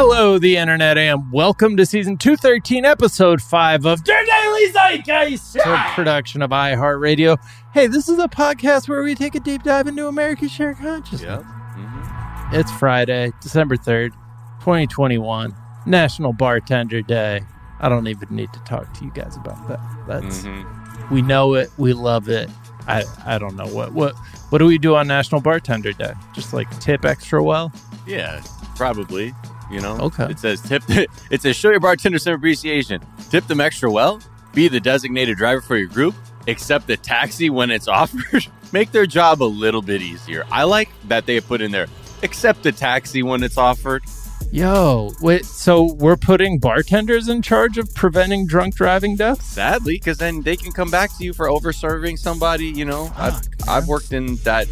Hello, the internet, and welcome to season 213, episode 5 of Der Daily Zeitgeist, a production of iHeartRadio. Hey, this is a podcast where we take a deep dive into America's shared consciousness. Mm-hmm. It's Friday, December 3rd, 2021, National Bartender Day. I don't even need to talk to you guys about that. That's mm-hmm. we know it, we love it. I I don't know what what what do we do on National Bartender Day? Just like tip extra well? Yeah, probably. You know. Okay. It says tip. It says show your bartender some appreciation. Tip them extra well. Be the designated driver for your group. Accept the taxi when it's offered. Make their job a little bit easier. I like that they put in there. Accept the taxi when it's offered. Yo, wait, so we're putting bartenders in charge of preventing drunk driving deaths? Sadly, because then they can come back to you for over serving somebody. You know, I've I've worked in that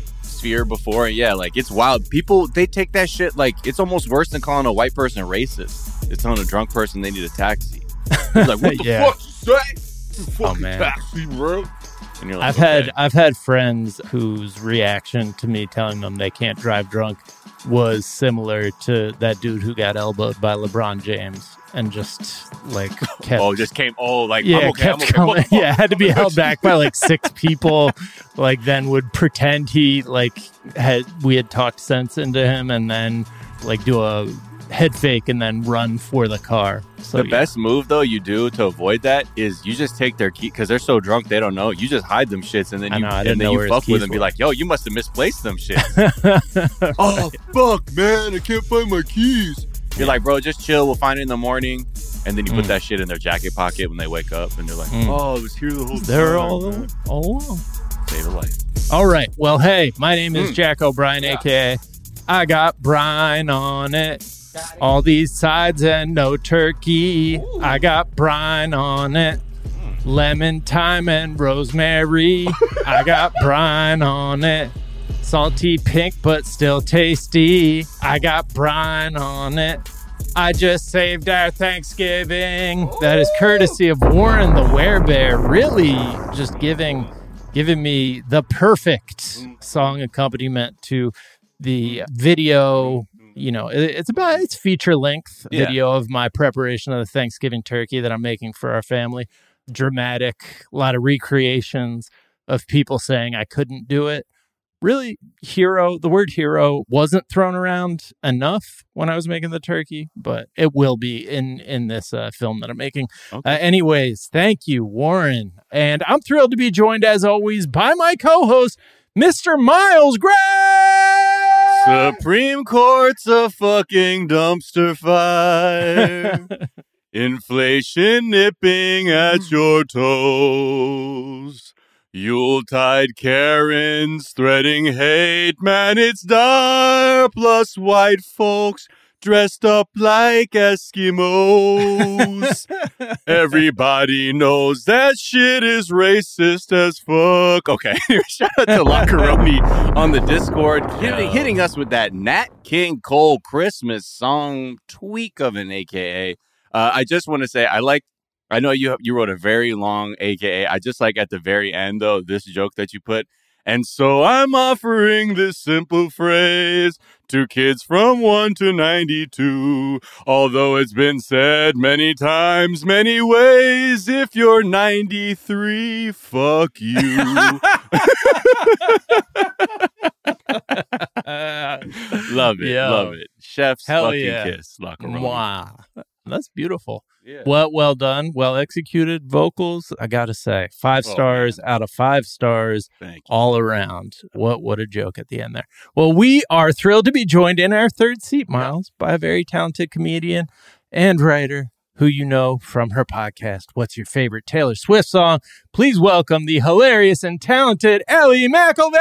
sphere before. Yeah, like it's wild. People they take that shit like it's almost worse than calling a white person racist. It's telling a drunk person they need a taxi. It's like what the Yeah. fuck you say? Oh, fucking man. taxi, bro. And you're like, I've had. I've had friends whose reaction to me telling them they can't drive drunk was similar to that dude who got elbowed by LeBron James and just like kept oh, just came. Oh, like yeah, I'm okay. kept I'm okay. coming. What the fuck? Yeah, had to be held back by like six people. Like then would pretend he like had we had talked sense into him, and then like do a head fake and then run for the car. So the yeah. best move though you do to avoid that is you just take their key because they're so drunk they don't know. You just hide them shits and then you know, and then you fuck with keys them. Be like, yo, you must have misplaced them shits. oh fuck, man, I can't find my keys. You're like, bro, just chill. We'll find it in the morning. And then you put Mm. that shit in their jacket pocket when they wake up, and they're like, Mm. "Oh, it was here the whole They're time." all man." all along. save a life. All right. Well, hey, my name is Mm. Jack O'Brien, aka I got brine on it. All these sides and no turkey. I got brine on it. Lemon, thyme, and rosemary. I got brine on it. Salty pink, but still tasty. I got brine on it. I just saved our Thanksgiving. That is courtesy of Warren the Werebear. Really just giving giving me the perfect song accompaniment to the video. You know, it- it's about it's feature length Yeah. video of my preparation of the Thanksgiving turkey that I'm making for our family. Dramatic, a lot of recreations of people saying I couldn't do it. Really, hero, the word hero wasn't thrown around enough when I was making the turkey, but it will be in in this uh, film that I'm making. Okay. Uh, anyways, thank you, Warren. And I'm thrilled to be joined, as always, by my co host, Mr. Miles Gray. Supreme Court's a fucking dumpster fire. Inflation nipping at your toes. Yuletide Karens threading hate, man, it's dire. Plus white folks dressed up like Eskimos. Everybody knows that shit is racist as fuck. Okay, shout out to Lacaroni on the Discord, hitting, hitting us with that Nat King Cole Christmas song tweak of an AKA. Uh, I just want to say I like. I know you you wrote a very long AKA. I just like at the very end though this joke that you put. And so I'm offering this simple phrase to kids from 1 to 92. Although it's been said many times, many ways, if you're 93, fuck you. love it. Yo. Love it. Chef's Hell fucking yeah. kiss. Lacaroni. Wow. That's beautiful. Yeah. Well, well done. Well executed vocals. I gotta say, five Oh, stars out of five stars Thank you. all around. What what a joke at the end there. Well, we are thrilled to be joined in our third seat, Miles, by a very talented comedian and writer who you know from her podcast. What's your favorite Taylor Swift song? Please welcome the hilarious and talented Ellie McElvain.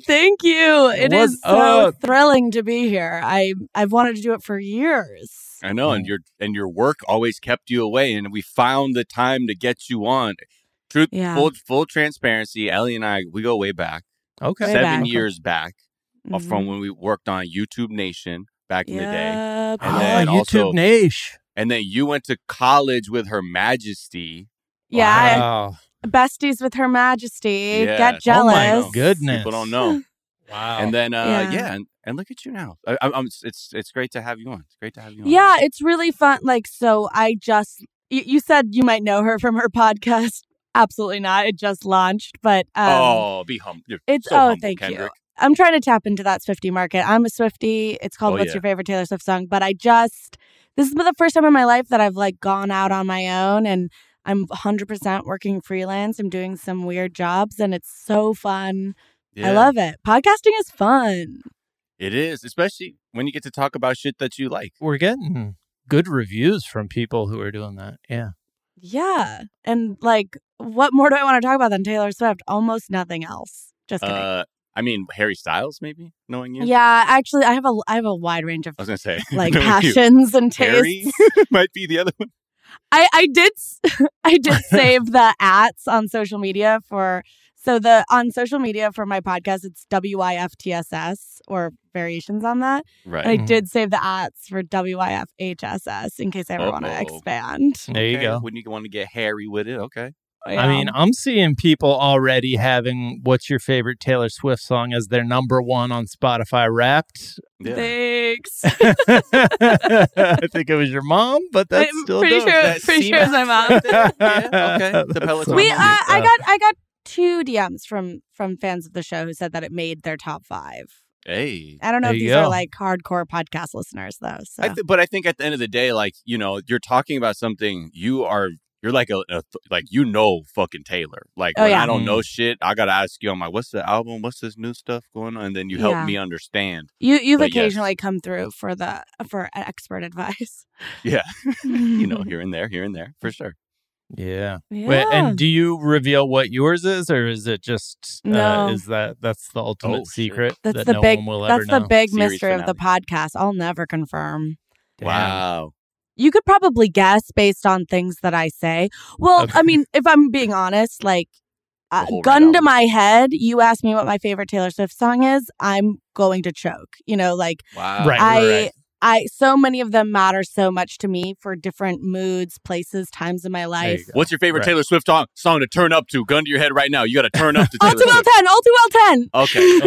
Wow, thank you. It What's is so up? thrilling to be here. I I've wanted to do it for years. I know, and your and your work always kept you away, and we found the time to get you on. Truth, Yeah. full full transparency. Ellie and I, we go way back, Okay. Way seven back. years back, uh, Mhm. from when we worked on YouTube Nation back in the day, Yep. And oh, then YouTube also- Nation. and then you went to college with Her Majesty. yeah, Wow. I- besties with Her Majesty. Yeah. Get jealous. Oh my goodness. People don't know. Wow. And then uh, Yeah. yeah, and, and look at you now. I, I'm, I'm- it's it's great to have you on. It's great to have you on. Yeah, it's really fun. Like, so I just, you, you said you might know her from her podcast. Absolutely not. It just launched, but um, oh, be humble. You're it's, so oh, humble, thank you. I'm trying to tap into that Swifty market. I'm a Swifty. It's called Oh, What's yeah. Your Favorite Taylor Swift Song? But I just, this is the first time in my life that I've like gone out on my own and I'm 100% working freelance. I'm doing some weird jobs and it's so fun. I love it. Podcasting is fun. it is, especially when you get to talk about shit that you like. We're getting good reviews from people who are doing that. Yeah. Yeah. And like, what more do I want to talk about than Taylor Swift? Almost nothing else. Just kidding. Uh, I mean, Harry Styles, maybe knowing you. yeah, actually, I have a I have a wide range of I was gonna say like knowing you. passions and Harry might be the other one. I I did s- I did save the ats on social media for so the on social media for my podcast it's WYFTSS or variations on that. Right. And I Mhm. did save the ats for WYFHSS in case I ever want to expand. There you Okay, go. When you want to get hairy with it, okay. I mean, I'm seeing people already having what's your favorite Taylor Swift song as their number one on Spotify Wrapped. Yeah. thanks. I think it was your mom, but that's I'm still pretty dope. sure- That pretty C sure it's my mom. yeah, okay. The That's Peloton. we uh. I got I got two DMs from from fans of the show who said that it made their top five. Hey. I don't know if you these are like hardcore podcast listeners though. So I th- but I think at the end of the day, like you know, you're talking about something you are. You're like a, a like you know fucking Taylor. Like Oh, when yeah. I don't Mm. know shit, I gotta ask you. I'm like, what's the album? What's this new stuff going on? And then you help Yeah. me understand. you you've but yes. occasionally come through for the for expert advice. Yeah, you know, here and there, here and there, for sure. Yeah. Yeah. Wait, and do you reveal what yours is, or is it just uh, No. is that that's the ultimate Oh, secret that's that the no big one will that's ever the big Series mystery of the podcast. I'll never confirm. Damn. Wow. You could probably guess based on things that I say. Well, Okay. I mean, if I'm being honest, like uh, gun Red to my head, you ask me what my favorite Taylor Swift song is, I'm going to choke. You know, like Wow. Right. I I so many of them matter so much to me for different moods, places, times in my There you life. What's your favorite Right. Taylor Swift song, song to turn up to? Gun to your head right now. You got to turn up to All Taylor too well Swift. ten, all too well ten. Okay,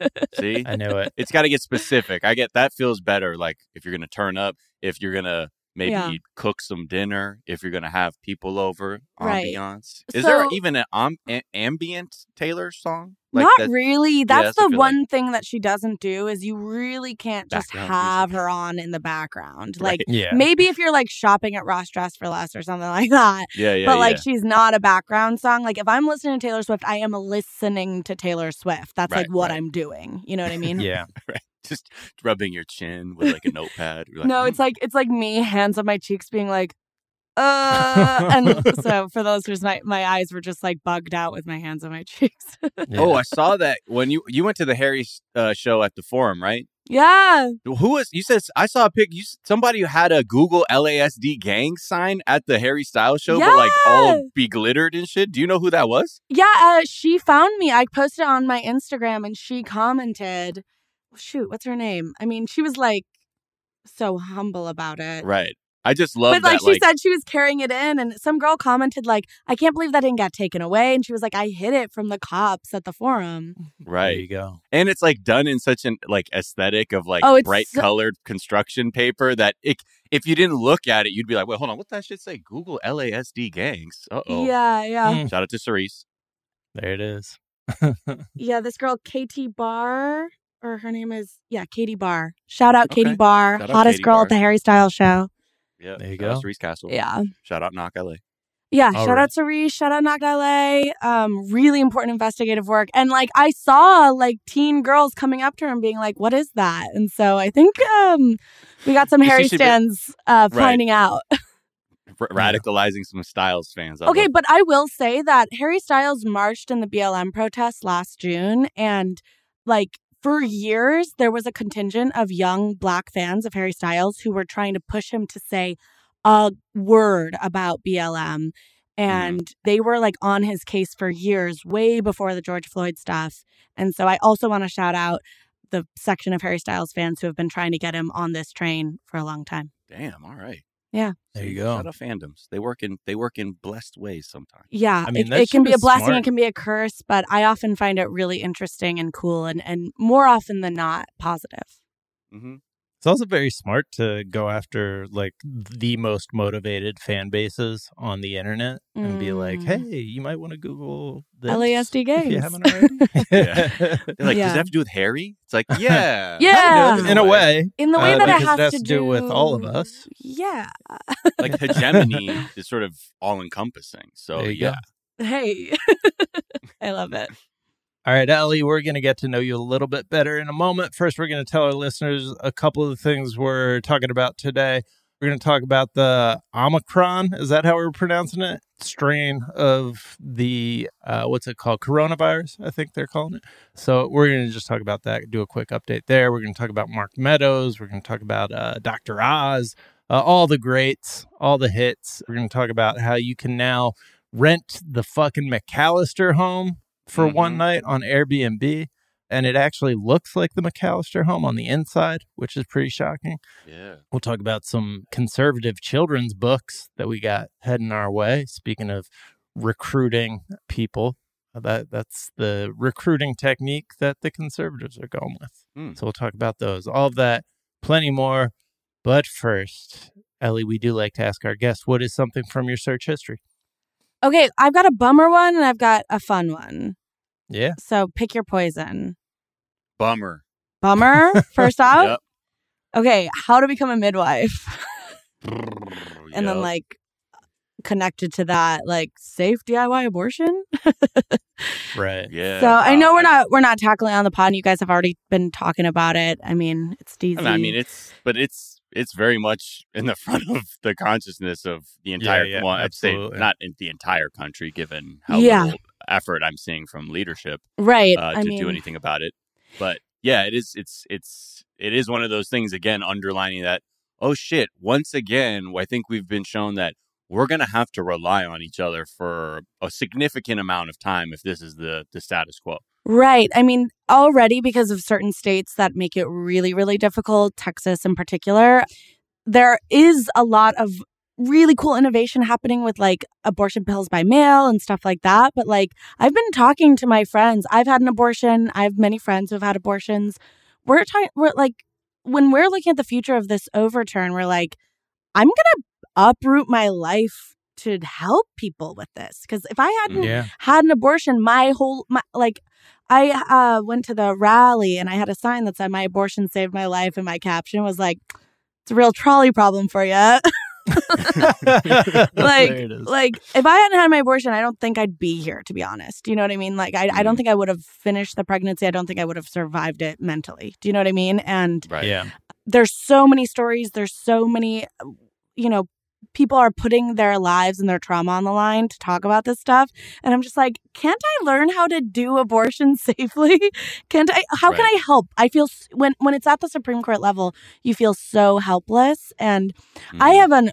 there. See, I knew it. it's got to get specific. I get that feels better. Like if you're gonna turn up, if you're gonna maybe Yeah. cook some dinner, if you're gonna have people over, Right. ambiance. Is there even an um, a- ambient Taylor song? Like Not that- really. That's that's what I the feel one thing that she doesn't do is you really can't just have music. her on in the background. Right. Like Yeah. maybe if you're like shopping at Ross Dress for Less or something like that. Yeah, yeah, but like yeah. she's not a background song. Like if I'm listening to Taylor Swift, I am listening to Taylor Swift. That's Right, like what right. I'm doing. You know what I mean? Yeah. just rubbing your chin with like a notepad. Like, No, it's like it's like me, hands on my cheeks, being like, uh and so for those who's my my eyes were just like bugged out with my hands on my cheeks. Oh, I saw that when you you went to the Harry uh, show at the forum, right? yeah. Who was you said I saw a pic? You somebody who had a Google LASD gang sign at the Harry Styles show, but like all be glittered and shit. Do you know who that was? Yeah, uh, she found me. I posted on my Instagram and she commented, shoot, what's her name? I mean, she was like so humble about it. Right. I just love but like that. she Like, said she was carrying it in and some girl commented like I can't believe that didn't get taken away and she was like I hid it from the cops at the forum. Right. There you go. And it's like done in such an like aesthetic of like Oh, bright so- colored construction paper that it, if you didn't look at it, you'd be like, wait, hold on, what that shit say? Google LASD gangs. Uh oh. Yeah, yeah. Mm. Shout out to Cerise. There it is. Yeah, this girl Katie Barr or her name is yeah, Katie Barr. Shout out Katie Okay. Barr, Shout out hottest Katie girl Barr. at the Harry Styles show. Yeah. There you Shout go. Cerise Castle. Yeah. Shout out Knock LA. Yeah, All shout right. out to Reese, shout out Knock LA. Um, really important investigative work. And like I saw like teen girls coming up to her and being like, What is that? And so I think um we got some Harry should be- stands uh Right. finding out. Radicalizing some Styles fans. I okay, but I will say that Harry Styles marched in the BLM protests last June and like for years there was a contingent of young black fans of Harry Styles who were trying to push him to say a word about BLM mm-hmm. and they were like on his case for years way before the George Floyd stuff. And so I also want to shout out the section of Harry Styles fans who have been trying to get him on this train for a long time. Damn. All right. There you go. Shout out fandoms. They work in they work in blessed ways sometimes. Yeah, I mean, it, it can be a blessing, smart. it can be a curse, but I often find it really interesting and cool, and and more often than not, positive. hmm It's also very smart to go after like the most motivated fan bases on the internet and be like, Mm. "Hey, you might want to Google this LASD if games. you haven't already." Yeah. Like, Yeah. does it have to do with Harry? It's like, yeah. Yeah. in a way. In the way Uh, that it has, it has to to do with all of us. Yeah. Like hegemony is sort of all encompassing. So yeah. go. Hey, I love it. All right, Ellie, we're going to get to know you a little bit better in a moment. First, we're going to tell our listeners a couple of the things we're talking about today. We're going to talk about the Omicron. Is that how we're pronouncing it? Strain of the, uh, what's it called? Coronavirus, I think they're calling it. So we're going to just talk about that, do a quick update there. We're going to talk about Mark Meadows. We're going to talk about uh, Dr. Oz, uh, all the greats, all the hits. We're going to talk about how you can now rent the fucking McCallister home for one Mhm. night on Airbnb. And it actually looks like the McCallister home on the inside, which is pretty shocking. Yeah. We'll talk about some conservative children's books that we got heading our way. Speaking of recruiting people, uh, that that's the recruiting technique that the conservatives are going with. Hmm. So we'll talk about those. All of that, plenty more. But first, Ellie, we do like to ask our guests, what is something from your search history? Okay, I've got a bummer one and I've got a fun one. Yeah. So pick your poison. Bummer. Bummer, first off. Yep. Okay, how to become a midwife. and then like connected to that, like safe DIY abortion. Right. yeah. so I know we're not we're not tackling on the pod. and You guys have already been talking about it. I mean, it's I DZ. mean, I mean, it's but it's it's very much in the front of the consciousness of the entire. yeah, well, I'd say absolutely. not in the entire country, given how Yeah. Effort I'm seeing from leadership right. uh, I to mean, do anything about it. But yeah, it is. It's it's it is one of those things again, underlining that. Oh shit! Once again, I think we've been shown that we're going to have to rely on each other for a significant amount of time if this is the the status quo. Right. I mean, already because of certain states that make it really, really difficult, Texas in particular, there is a lot of really cool innovation happening with like abortion pills by mail and stuff like that. But like, I've been talking to my friends. I've had an abortion. I have many friends who have had abortions. We're talking, we're like, when we're looking at the future of this overturn, we're like, I'm going to uproot my life to help people with this. Because if I hadn't Yeah. had an abortion my whole my like i uh went to the rally and i had a sign that said my abortion saved my life and my caption was like it's a real trolley problem for you like There it is. like if i hadn't had my abortion i don't think i'd be here to be honest you know what i mean like i, I don't Mhm. think i would have finished the pregnancy i don't think i would have survived it mentally do you know what i mean and Right. Yeah. there's so many stories there's so many you know people are putting their lives and their trauma on the line to talk about this stuff. And i'm just like can't i learn how to do abortion safely? Can't i how can i help? I feel when when it's at the supreme court level you feel so helpless. And i Mhm. have an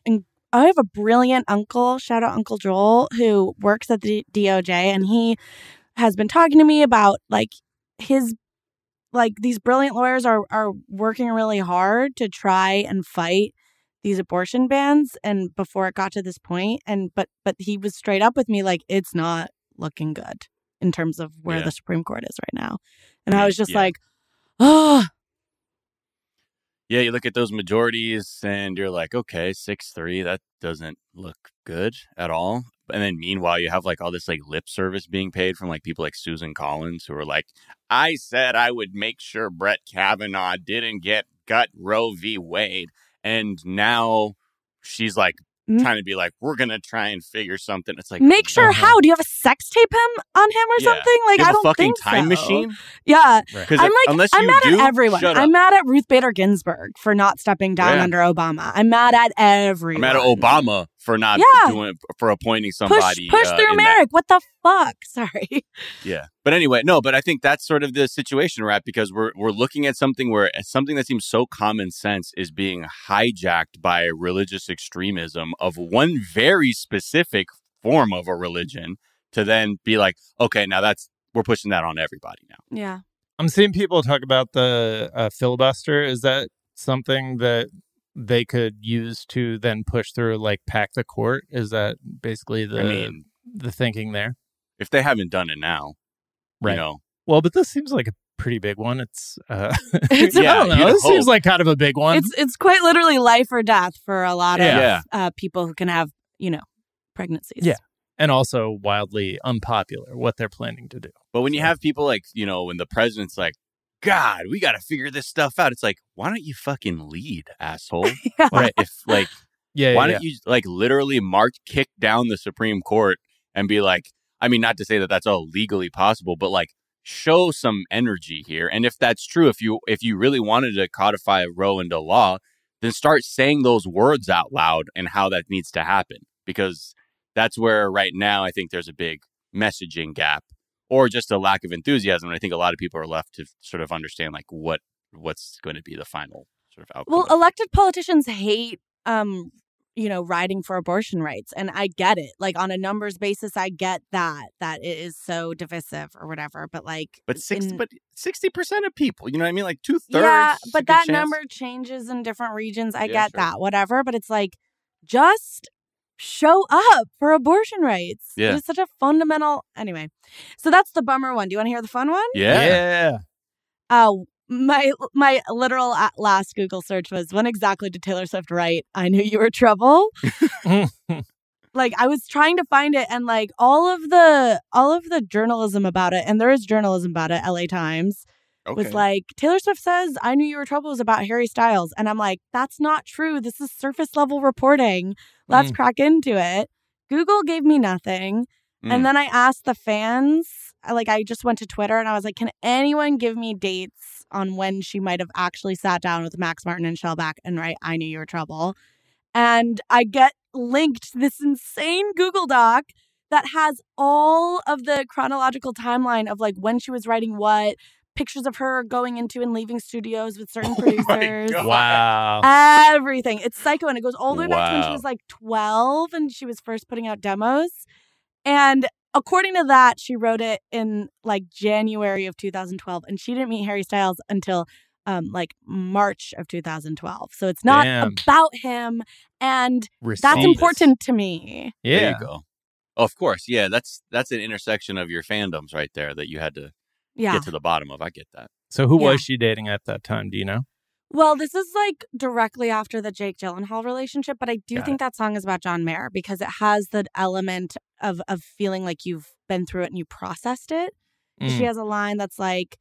I have a brilliant uncle, shout out Uncle Joel, who works at the DOJ and he has been talking to me about like his like these brilliant lawyers are are working really hard to try and fight these abortion bans and before it got to this point and but but he was straight up with me like it's not looking good in terms of where Yeah. the Supreme Court is right now. And I was just yeah. like, "Oh, yeah, you look at those majorities and you're like, okay, six three, that doesn't look good at all. And then meanwhile, you have like all this like lip service being paid from like people like Susan Collins who are like, I said I would make sure Brett Kavanaugh didn't get gut Roe v. Wade, and now she's like Mm. trying to be like, we're gonna try and figure something. It's like make sure uh-huh. how? Do you have a sex tape him on him or Yeah. something? Like you have I a don't fucking think time so. machine. Yeah, Because I'm like, unless I'm you mad do, at everyone. I'm mad at Ruth Bader Ginsburg for not stepping down Yeah. under Obama. I'm mad at I'm mad at Obama for not Yeah. doing for appointing somebody. push uh, through in that Merrick. What the fuck? Sorry. Yeah. But anyway, no, but I think that's sort of the situation we're at because we're we're looking at something where something that seems so common sense is being hijacked by religious extremism of one very specific form of a religion to then be like, okay, now that's we're pushing that on everybody now. Yeah. I'm seeing people talk about the uh, filibuster. Is that something that they could use to then push through like pack the court? Is that basically the I mean, the thinking there? if they haven't done it now, Right. you know, Well, but this seems like a pretty big one. It's uh It's I Yeah, don't know. you'd This seems like kind of a big one. It's it's quite literally life or death for a lot of Yeah. uh, people who can have you know pregnancies. Yeah. and also wildly unpopular what they're planning to do. But when you have people like, you know, when the president's like, God, we got to figure this stuff out. It's like, why don't you fucking lead, asshole? Right. if like, Yeah, why yeah, don't you like literally march, kick down the Supreme Court and be like, I mean, not to say that that's all legally possible, but like show some energy here. And if that's true, if you if you really wanted to codify Roe into law, then start saying those words out loud and how that needs to happen. Because that's where right now I think there's a big messaging gap or just a lack of enthusiasm. And I think a lot of people are left to sort of understand like what what's going to be the final sort of outcome. Well, elected politicians hate, um, you know, riding for abortion rights, and I get it. Like on a numbers basis, I get that that it is so divisive or whatever. But like, but six, in- but sixty percent of people, you know what I mean? Like two thirds. yeah, but that number changes in different regions. I Yeah, get sure. that, whatever. But it's like, just show up for abortion rights. Yeah. It is such a fundamental. Anyway, so that's the bummer one. Do you want to hear the fun one? Yeah. yeah. Uh, my my literal last Google search was when exactly did Taylor Swift write "I knew you were trouble"? like I was trying to find it, and like all of the all of the journalism about it, and there is journalism about it. L.A. Times was like Taylor Swift says "I knew you were trouble" was about Harry Styles, and I'm like, that's not true. This is surface level reporting. Let's Mm. crack into it. Google gave me nothing. Mm. And then I asked the fans, like I just went to Twitter and I was like, can anyone give me dates on when she might have actually sat down with Max Martin and Shellback and write I knew you were trouble? And I get linked this insane Google Doc that has all of the chronological timeline of like when she was writing what, pictures of her going into and leaving studios with certain Oh producers. Wow. Everything. It's psycho. And it goes all the way back to when she was like 12 and she was first putting out demos. And according to that, she wrote it in like January of 2012. And she didn't meet Harry Styles until um, like March of 2012. So it's not Damn. about him. And that's Receipts. important to me. Yeah. There you go. Oh, of course. Yeah, that's that's an intersection of your fandoms right there that you had to Yeah. get to the bottom of. I get that. So who Yeah. was she dating at that time? Do you know? Well, this is like directly after the Jake Gyllenhaal relationship, but I do Got think that song is about John Mayer because it has the element of of feeling like you've been through it and you processed it. Mm. She has a line that's like,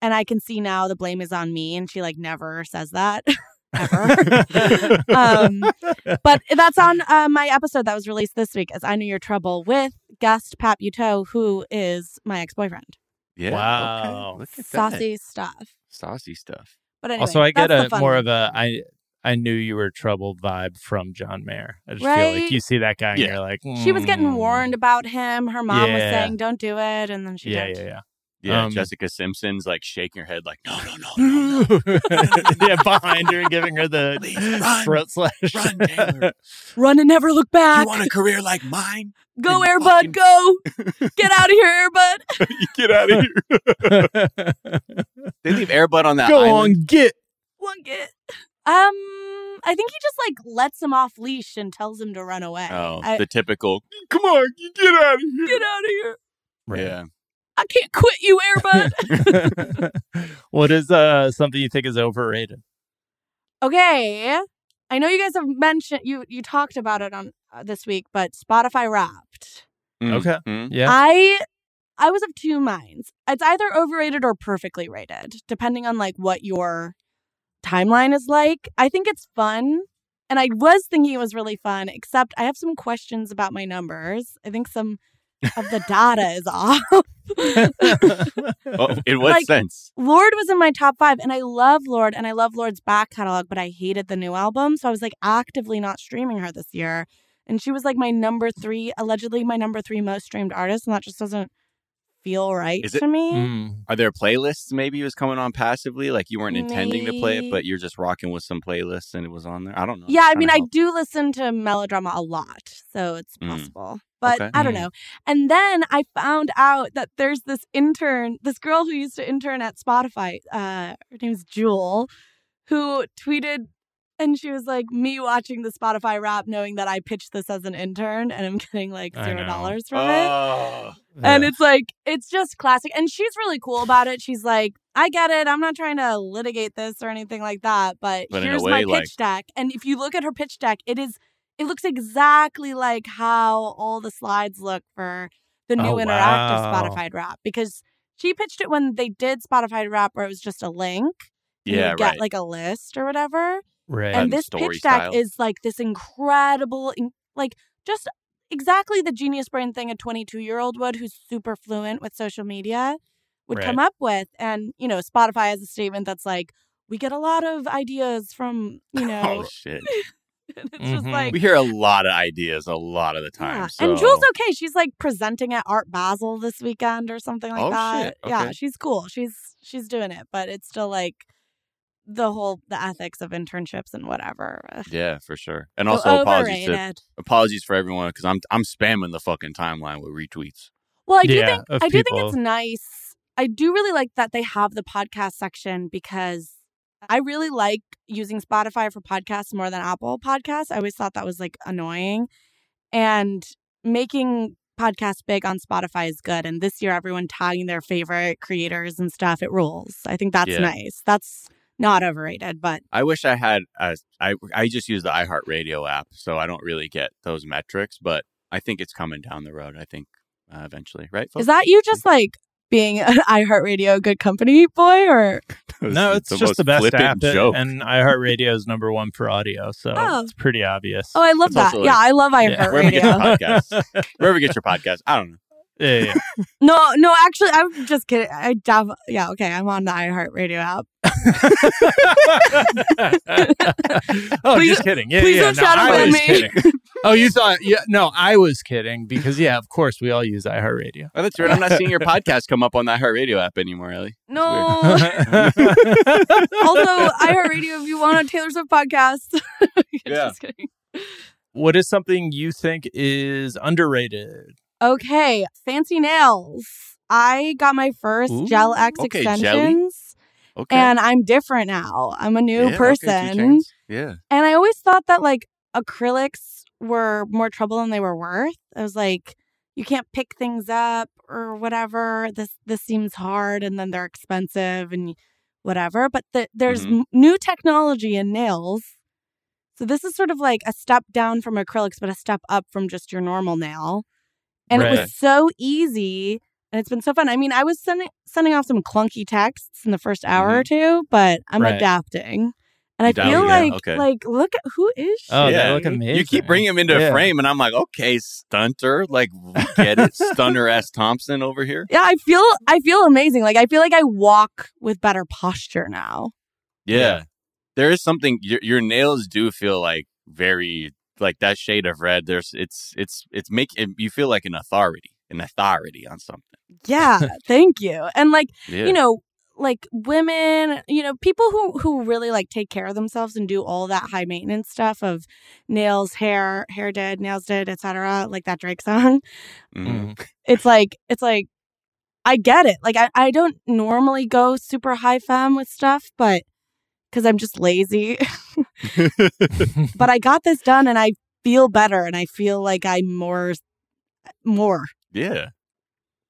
and I can see now the blame is on me, and she like never says that ever. um, but that's on uh, my episode that was released this week as I Knew Your Trouble with guest Pat Buteau, who is my ex boyfriend. Yeah. Wow. Okay. Look at that. Saucy stuff. Saucy stuff. But anyway, also, I get a more one. of a I I knew you were trouble vibe from John Mayer. I just feel Right? like you see that guy and Yeah. you're like, She was getting "Mm." warned about him. Her mom was saying, "Don't do it," and then she Yeah, did. yeah, yeah. Yeah. Um, Jessica Simpson's like shaking her head like, no, no, no, no, no. yeah, behind her, and giving her the Please, run. throat slash. Run, Taylor. Run and never look back. You want a career like mine? go, Air Bud, fucking- go. Get out of here, Air Bud. you get out of here. They leave Air Bud on that Go island. on, get. One get. Um, I think he just like lets him off leash and tells him to run away. Oh, I- the typical. Come on, you get out of here. Get out of here. Yeah. I can't quit you, Air Bud. what is uh something you think is overrated? okay. I know you guys have mentioned you you talked about it on uh, this week, but Spotify Wrapped. Mm, Okay. mm. Yeah. I I was of two minds. It's either overrated or perfectly rated, depending on like what your timeline is like. I think it's fun. And I was thinking it was really fun, except I have some questions about my numbers. I think some of the data is off. Oh, in what Like- sense? Lorde was in my top five, and I love Lorde, and I love Lorde's back catalog, but I hated the new album. So I was like actively not streaming her this year. And she was like my number three, allegedly my number three most streamed artist, and that just doesn't feel right Is it- to me. Mm. Are there playlists maybe it was coming on passively? Like you weren't intending to play it, but you're just rocking with some playlists and it was on there? I don't know. Yeah, I mean, I help. do listen to melodrama a lot, so it's Mm. possible. But Okay. I don't Mm. know. And then I found out that there's this intern, this girl who used to intern at Spotify. Uh, her name's Jewel, who tweeted And she was like, me watching the Spotify rap, knowing that I pitched this as an intern and I'm getting like zero dollars from it. Oh. And Yeah. it's like, it's just classic. And she's really cool about it. She's like, I get it. I'm not trying to litigate this or anything like that, but, But here's way, my pitch like- deck. And if you look at her pitch deck, it is, it looks exactly like how all the slides look for the new Oh, interactive wow. Spotify rap because she pitched it when they did Spotify rap where it was just a link. and you Yeah, get right. like a list or whatever. Right. And And this story pitch deck style. is like this incredible, like just exactly the genius brain thing a 22 year old would who's super fluent with social media would come up with. And, you know, Spotify has a statement that's like, we get a lot of ideas from, you know, oh shit. it's just Mhm. like, We hear a lot of ideas a lot of the time. yeah. So. And Jewel's okay. She's like presenting at Art Basel this weekend or something like Oh, that. shit. Yeah, she's cool. She's she's doing it, but it's still like the whole the ethics of internships and whatever. Yeah, for sure. And So also apologies to apologies for everyone because I'm I'm spamming the fucking timeline with retweets. Well, I do Yeah, think of I do think it's nice. I do really like that they have the podcast section because I really like using Spotify for podcasts more than Apple Podcasts. I always thought that was like annoying. And making podcasts big on Spotify is good. And this year everyone tagging their favorite creators and stuff, it rules. I think that's Yeah. nice. That's not overrated, but I wish I had a, I I just use the iHeartRadio app, so I don't really get those metrics, but I think it's coming down the road. I think uh, eventually, right? is that you just like being an iHeartRadio good company boy or no, it's, the just most the best flippant app, that- joke. and iHeartRadio is number one for audio, so Oh. it's pretty obvious. Oh, I love That's that. also, yeah, I love iHeartRadio. Yeah. Wherever you get your iHeartRadio. podcast, wherever you get your podcast. I don't know. yeah, yeah. No, no, actually, I'm just kidding. I def- yeah, okay, I'm on the iHeartRadio app. oh, Please- just kidding. Yeah, please yeah. don't no, shadow I was me. kidding. Oh, you thought? Yeah, no, I was kidding because yeah, of course we all use iHeartRadio. Oh, that's right. I'm not seeing your podcast come up on the iHeartRadio app anymore, Ellie. No. That's also, iHeartRadio, if you want a Taylor Swift podcast. Yeah. Just kidding. what is something you think is underrated? Okay, fancy nails. I got my first Ooh, Gel X okay, jelly. Okay. and I'm different now. I'm a new Yeah, person. chains. yeah. And I always thought that like acrylics were more trouble than they were worth. I was like, you can't pick things up or whatever. This this seems hard, and then they're expensive and whatever. But the, there's Mhm. m- new technology in nails. So this is sort of like a step down from acrylics, but a step up from just your normal nail. And it was so easy, and it's been so fun. I mean, I was sending sending off some clunky texts in the first hour mm-hmm. or two, but I'm Right. adapting. And I feel adapted, yeah, like okay. like look at who is she? Oh, Yeah. look You keep bringing him into Yeah. frame, and I'm like, okay, stunter, like get it, Stunner S. Thompson over here. Yeah, I feel I feel amazing. Like I feel like I walk with better posture now. Yeah. Yeah. There is something your your nails do feel like very like that shade of red. There's it's it's it's make it, you feel like an authority, an authority on something. Yeah, thank you. And like, Yeah. you know, like women, you know, people who who really like take care of themselves and do all that high maintenance stuff of nails, hair, hair did, nails did, etc. Like that Drake song. Mhm. Mhm. It's like it's like I get it. Like I, I don't normally go super high femme with stuff, but because I'm just lazy. but I got this done and I feel better and I feel like I'm more more. Yeah.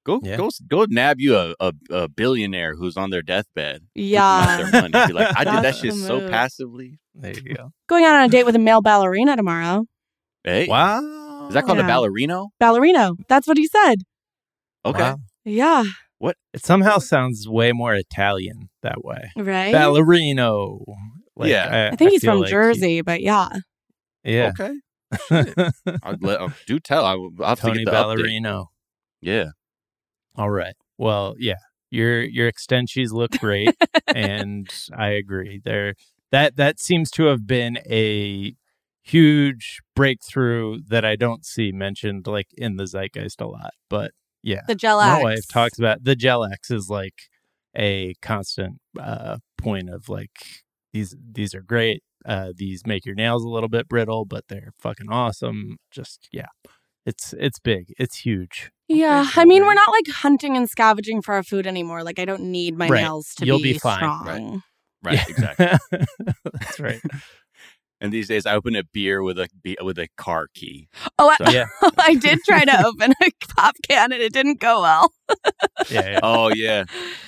Go Yeah. go go nab you a, a, a billionaire who's on their deathbed. Yeah. Their money. Be like, I did that That's shit so passively. There you go. Going out on a date with a male ballerina tomorrow. Hey. Wow. Is that called Yeah. a ballerino? Ballerino. That's what he said. Okay. Wow. Yeah. What? It somehow sounds way more Italian that way. Right. Ballerino. Yeah. I think he's from like he- Jersey, but yeah. yeah. Okay. I'd let, oh, do tell. I, will- I'll have Tony to get the update. Ballerino. Yeah. All right. Well, yeah. Your your extensions look great, and I agree. There that that seems to have been a huge breakthrough that I don't see mentioned like in the zeitgeist a lot. But yeah, The Gel my X. wife talks about the Gel X is like a constant uh, point of like these these are great. Uh, these make your nails a little bit brittle, but they're fucking awesome. Just yeah, it's it's big, it's huge. Yeah. I mean, we're not like hunting and scavenging for our food anymore. Like, I don't need my Right. nails to You'll be, be fine. strong. Right. Right. Exactly. That's right. And these days, I open a beer with a be- with a car key. Oh, I, Yeah. I did try to open a pop can and it didn't go well. Yeah, yeah. Oh yeah.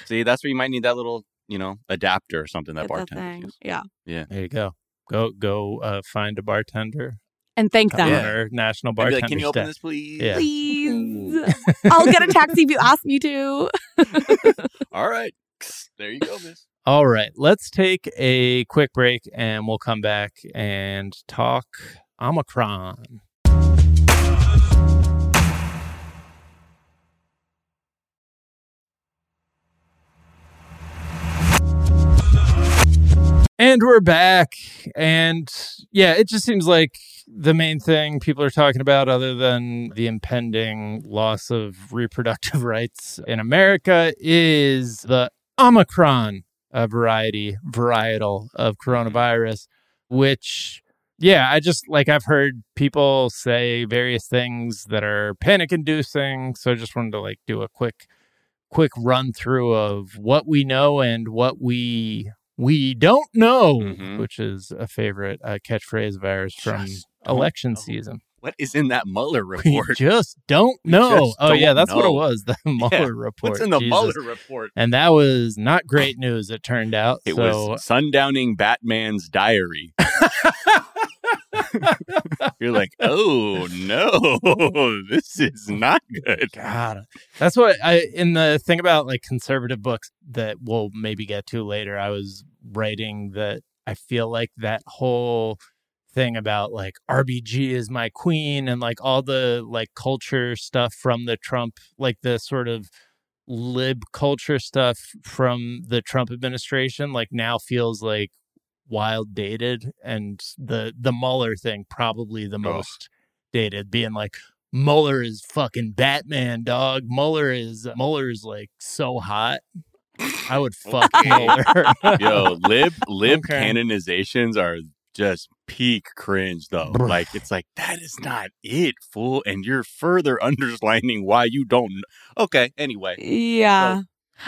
See, that's where you might need that little, you know, adapter or something that Get bartender thing. Yeah. Yeah. There you go. Go go uh, find a bartender And thank them. Yeah. our national I'd bartender. like, can you open this, please? Yeah. Please. I'll get a taxi if you ask me to. All right. There you go, miss. All right, let's take a quick break and we'll come back and talk Omicron. And we're back. And yeah, it just seems like the main thing people are talking about, other than the impending loss of reproductive rights in America, is the Omicron uh, variety, varietal of coronavirus, which, yeah, I just like I've heard people say various things that are panic inducing. So I just wanted to like do a quick, quick run through of what we know and what we we don't know, Mhm. which is a favorite uh, catchphrase of ours from Just election know. season. What is in that Mueller report? We just don't know. just oh yeah, don't that's what it was. The Mueller report. What's in the Jesus. Mueller report? And that was not great news. It turned out. It so was sundowning Batman's diary. You're like, oh no, this is not good. God, that's what I in the thing about like conservative books that we'll maybe get to later. I was writing that I feel like that whole thing about like RBG is my queen and like all the like culture stuff from the Trump, like the sort of lib culture stuff from the Trump administration, like now feels like wild dated and the the Mueller thing probably the most dated being like Mueller is fucking Batman, dog. Mueller is Mueller is like so hot. I would fuck Okay. Mueller. Yo, lib lib Okay. canonizations are just peak cringe though. Bruh. like it's like that is not it, fool. And you're further underlining why you don't. Okay, anyway. Yeah.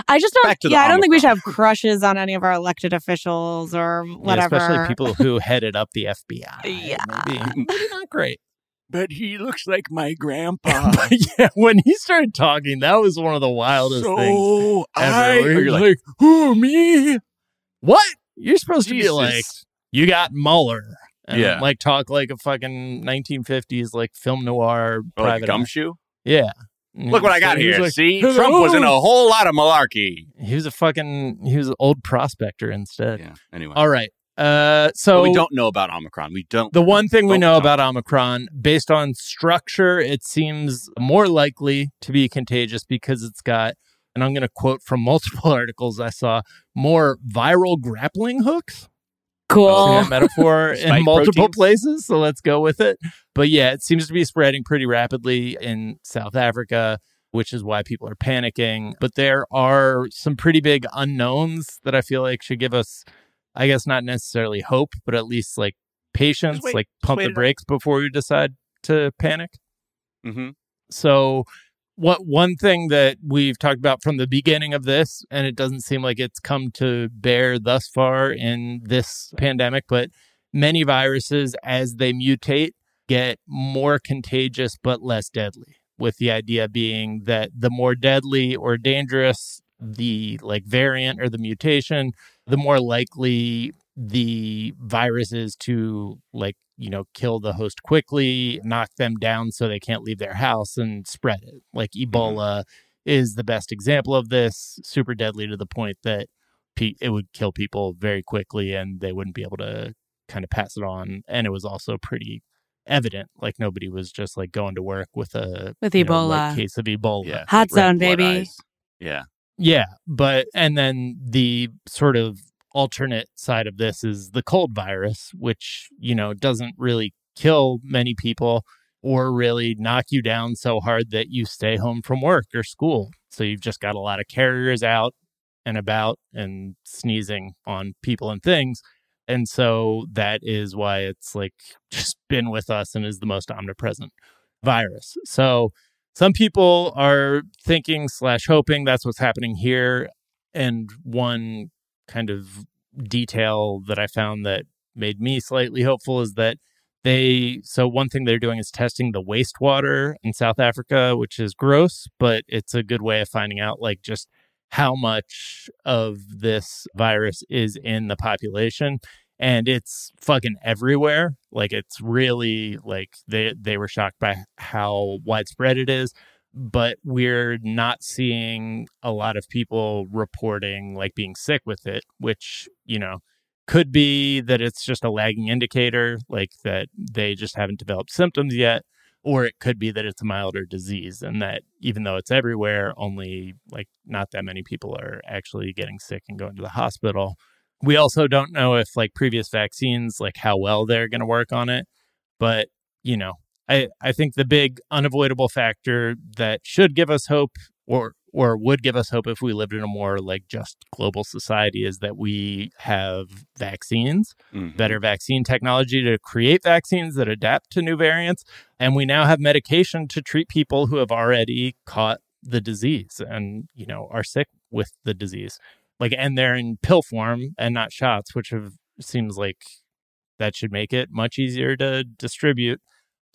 I just don't. Back to the Yeah, I don't think we should have crushes on any of our elected officials or Yeah, whatever. especially people who headed up the FBI. Yeah. maybe, maybe not great. But he looks like my grandpa. But yeah, when he started talking, that was one of the wildest things so ever. I, where you're like, like, "Who me? What? You're supposed to be like, you got Mueller." And Yeah. like talk like a fucking 1950s like film noir oh, like private. eye. gumshoe. Yeah. Look what I got So he here. like, See, "Hello." Trump was in a whole lot of malarkey. He was a fucking. He was an old prospector instead. Yeah. Anyway, All right. Uh, so But we don't know about Omicron. We don't. The one thing we know about Omicron, based on structure, it seems more likely to be contagious because it's got, and I'm going to quote from multiple articles I saw, more viral grappling hooks. Cool. That metaphor in multiple proteins? places. So let's go with it. But yeah, it seems to be spreading pretty rapidly in South Africa, which is why people are panicking. But there are some pretty big unknowns that I feel like should give us, I guess, not necessarily hope, but at least like patience, wait- like pump the brakes before you decide to panic. mm-hmm. So, what one thing that we've talked about from the beginning of this, and it doesn't seem like it's come to bear thus far in this pandemic, but many viruses, as they mutate, get more contagious but less deadly. With the idea being that the more deadly or dangerous the like variant or the mutation, the more likely the viruses to like you know kill the host quickly knock them down so they can't leave their house and spread it like mm-hmm. ebola is the best example of this super deadly to the point that pe- it would kill people very quickly and they wouldn't be able to kind of pass it on and it was also pretty evident like nobody was just like going to work with a With you know, like, Ebola. case of ebola Yeah. Hot Red zone, baby. eyes. Yeah. yeah, but and then the sort of alternate side of this is the cold virus, which, you know, doesn't really kill many people or really knock you down so hard that you stay home from work or school. So you've just got a lot of carriers out and about and sneezing on people and things. And so that is why it's like just been with us and is the most omnipresent virus. So some people are thinking slash hoping that's what's happening here. And one kind of detail that I found that made me slightly hopeful is that they so one thing they're doing is testing the wastewater in South Africa, which is gross, but it's a good way of finding out like just how much of this virus is in the population. And it's fucking everywhere. Like it's really like they they were shocked by how widespread it is but we're not seeing a lot of people reporting like being sick with it which you know could be that it's just a lagging indicator like that they just haven't developed symptoms yet or it could be that it's a milder disease and that even though it's everywhere only like not that many people are actually getting sick and going to the hospital. We also don't know if like previous vaccines like how well they're going to work on it but you know i i think the big unavoidable factor that should give us hope or or would give us hope if we lived in a more like just global society is that we have vaccines, Mhm. better vaccine technology to create vaccines that adapt to new variants. And we now have medication to treat people who have already caught the disease and, you know, are sick with the disease. Like, and they're in pill form and not shots, which have, seems like that should make it much easier to distribute.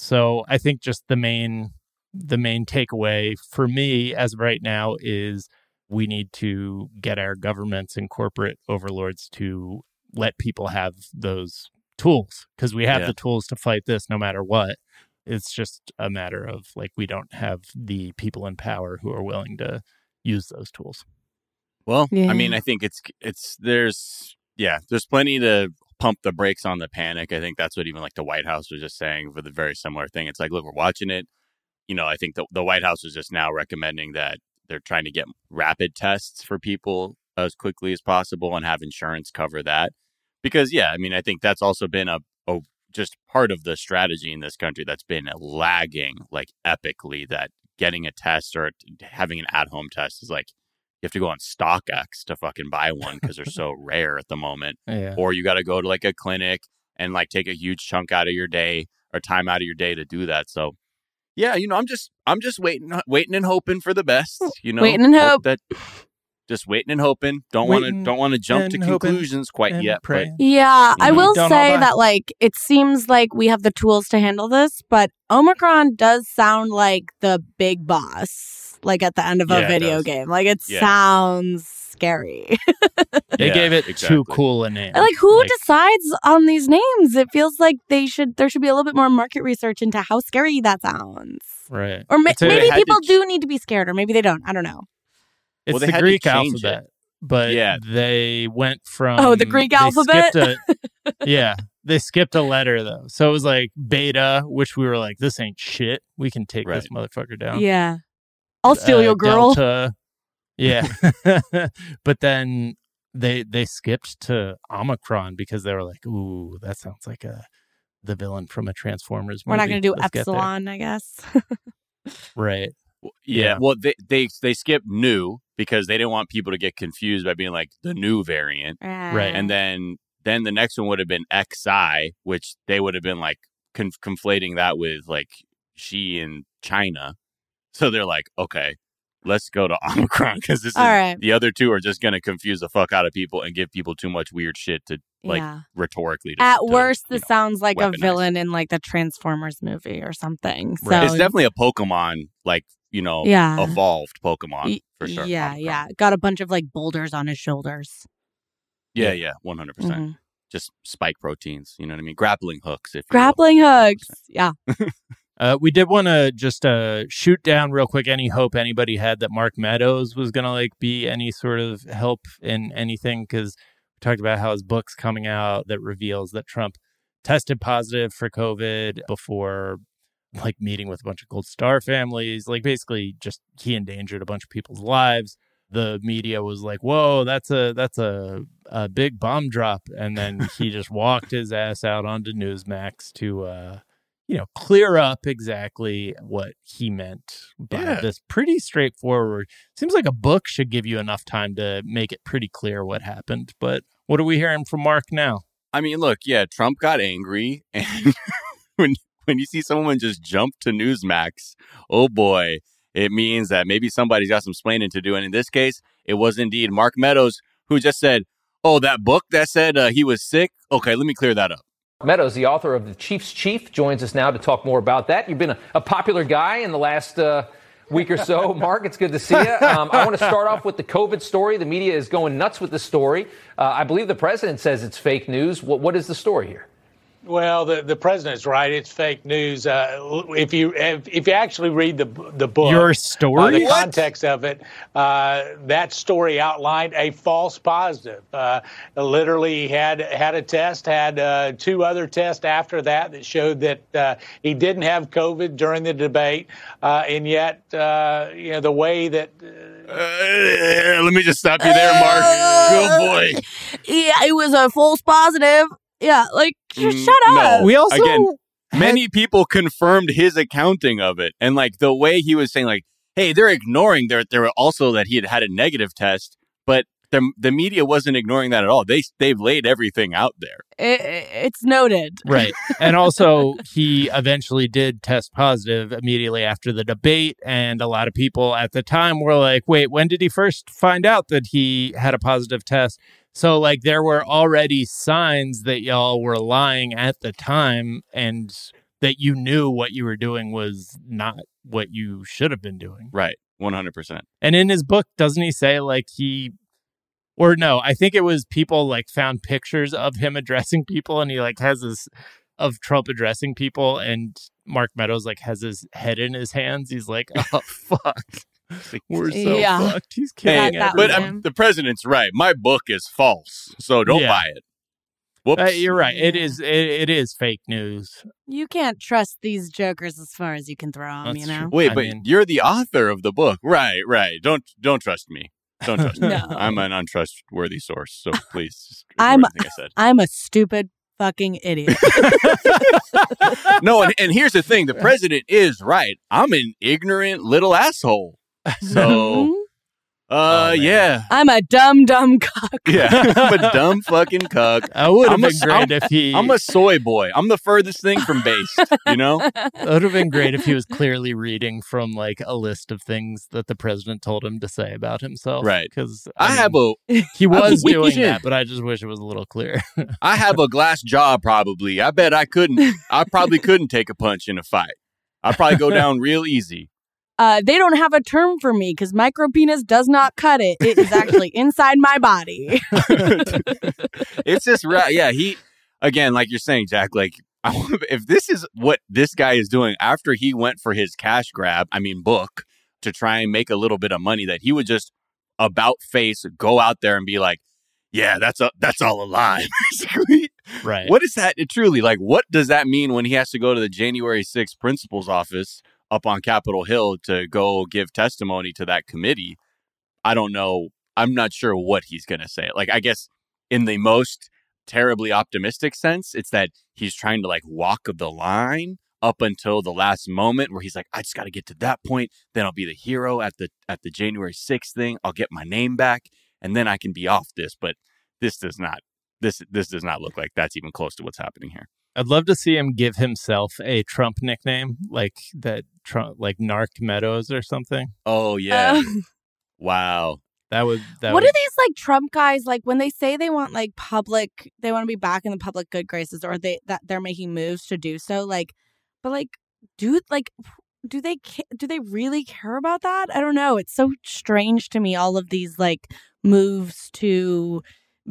So I think just the main the main takeaway for me as of right now is we need to get our governments and corporate overlords to let people have those tools because we have Yeah. the tools to fight this no matter what. It's just a matter of like we don't have the people in power who are willing to use those tools. Well, I mean, I think it's it's there's yeah, there's plenty to pump the brakes on the panic. I think that's what even like the White House was just saying for the very similar thing. It's like, look, we're watching it. You know, I think the the White House is just now recommending that they're trying to get rapid tests for people as quickly as possible and have insurance cover that. Because yeah, I mean, I think that's also been a, a just part of the strategy in this country that's been lagging like epically that getting a test or having an at-home test is like you have to go on StockX to fucking buy one because they're so rare at the moment. Yeah. Or you got to go to like a clinic and like take a huge chunk out of your day or time out of your day to do that. So, yeah, you know, I'm just I'm just waiting, waiting and hoping for the best. You know, Waiting and hope. that just waiting and hoping. Don't want to don't want to jump to conclusions quite yet. But. Yeah, I You know, will don't say that like it seems like we have the tools to handle this, but Omicron does sound like the big boss, like at the end of a Yeah, it video game. Like it Yeah. sounds scary. They Yeah, gave it too cool a name. like who Like, decides on these names? It feels like they should there should be a little bit more market research into how scary that sounds. right. Or ma- It's maybe They to people ch- do need to be scared, or maybe they don't. I don't know. It's Well, they the Greek change it. alphabet, but Yeah. they went from Oh, the Greek alphabet? a- yeah, they skipped a letter though, so it was like beta, which we were like, this ain't shit. We can take this motherfucker down. Yeah. I'll steal Uh, your girl. Delta, yeah, but then they they skipped to Omicron because they were like, ooh, that sounds like a the villain from a Transformers. Movie. We're not going to do Let's. Epsilon, I guess. right? yeah, Yeah. well, they they they skipped new because they didn't want people to get confused by being like the new variant. Right. and then then the next one would have been XI, which they would have been like conf- conflating that with like she in China. So they're like, okay, let's go to Omicron because this is All right. the other two are just going to confuse the fuck out of people and give people too much weird shit to like yeah. rhetorically. To, At to, worst, you this know. sounds like a villain in like the Transformers movie or something. So Right. it's definitely a Pokemon, like you know, Yeah. evolved Pokemon for sure. Yeah, Omicron. yeah. Got a bunch of like boulders on his shoulders. yeah, yeah, one hundred percent. Mhm. Just spike proteins. You know what I mean? Grappling hooks. If you will. Grappling hooks. Yeah. Uh, we did want to just uh, shoot down real quick any hope anybody had that Mark Meadows was going to like be any sort of help in anything because we talked about how his book's coming out that reveals that Trump tested positive for COVID before like meeting with a bunch of Gold Star families. Like basically, just he endangered a bunch of people's lives. The media was like, "Whoa, that's a that's a a big bomb drop," and then he just walked his ass out onto Newsmax to. uh you know, clear up exactly what he meant by Yeah. this. Pretty straightforward. Seems like a book should give you enough time to make it pretty clear what happened. But what are we hearing from Mark now? I mean, look, yeah, Trump got angry, and when when you see someone just jump to Newsmax, oh boy, it means that maybe somebody's got some splaining to do. And in this case, it was indeed Mark Meadows who just said, Oh, that book that said uh, he was sick. Okay, let me clear that up. Meadows, the author of The Chief's Chief, joins us now to talk more about that. You've been a, a popular guy in the last uh, week or so. Mark, it's good to see you. Um, I want to start off with the COVID story. The media is going nuts with the story. Uh, I believe the president says it's fake news. What, what is the story here? Well, the, the president's right. It's fake news. Uh, if you if, if, you actually read the the book, your story, uh, the what? context of it, uh, that story outlined a false positive. Uh, literally, had had a test, had uh, two other tests after that that showed that uh, he didn't have COVID during the debate, and yet you know the way that. let me just stop you there, Mark. Good boy. Yeah, it was a false positive. Yeah, like mm, shut up. No. We also Again, many people confirmed his accounting of it, and like the way he was saying, like, "Hey, they're ignoring there. There were also that he had had a negative test, but the the media wasn't ignoring that at all. They they've laid everything out there. It, it's noted, right? And also, he eventually did test positive immediately after the debate, and a lot of people at the time were like, "Wait, when did he first find out that he had a positive test?" So like there were already signs that y'all were lying at the time and that you knew what you were doing was not what you should have been doing. Right. 100%. And in his book doesn't he say like he or no, I think it was people like found pictures of him addressing people and he like has this of Trump addressing people and Mark Meadows like has his head in his hands. He's like, "Oh fuck." We're so yeah. fucked. He's kidding. Hey, but um, the president's right. My book is false, so don't yeah. buy it. Whoops. Uh, you're right. It is. It, it is fake news. You can't trust these jokers as far as you can throw them. That's you know. True. Wait, I but mean, you're the author of the book, right? Right. Don't don't trust me. Don't trust no. me. I'm an untrustworthy source. So please. I'm. I said. I'm a stupid fucking idiot. no, and, and here's the thing: the president is right. I'm an ignorant little asshole. So, uh, oh, yeah. I'm a dumb, dumb cuck. Yeah, I'm a dumb fucking cuck. I would have been a, great I'm, if he. I'm a soy boy. I'm the furthest thing from based. You know, it would have been great if he was clearly reading from like a list of things that the president told him to say about himself. Right. Because I, I mean, have a. He was doing that, but I just wish it was a little clearer. I have a glass jaw. Probably. I bet I couldn't. I probably couldn't take a punch in a fight. I'd probably go down real easy. Uh, they don't have a term for me because micro penis does not cut it. It is actually inside my body. it's just right. Yeah, he again, like you're saying, Jack. Like, if this is what this guy is doing after he went for his cash grab, I mean, book to try and make a little bit of money, that he would just about face go out there and be like, "Yeah, that's a that's all a lie." Basically, right? What is that? It truly like, what does that mean when he has to go to the January 6th principal's office? Up on Capitol Hill to go give testimony to that committee, I don't know. I'm not sure what he's going to say. Like, I guess in the most terribly optimistic sense, it's that he's trying to like walk the line up until the last moment where he's like, I just got to get to that point. Then I'll be the hero at the at the January 6th thing. I'll get my name back, and then I can be off this. But this does not this this does not look like that's even close to what's happening here. I'd love to see him give himself a Trump nickname, like that Trump, like Narc Meadows or something. Oh yeah, uh, wow. That would. That what would... are these like Trump guys like when they say they want like public, they want to be back in the public good graces, or they that they're making moves to do so? Like, but like, do like, do they do they really care about that? I don't know. It's so strange to me. All of these like moves to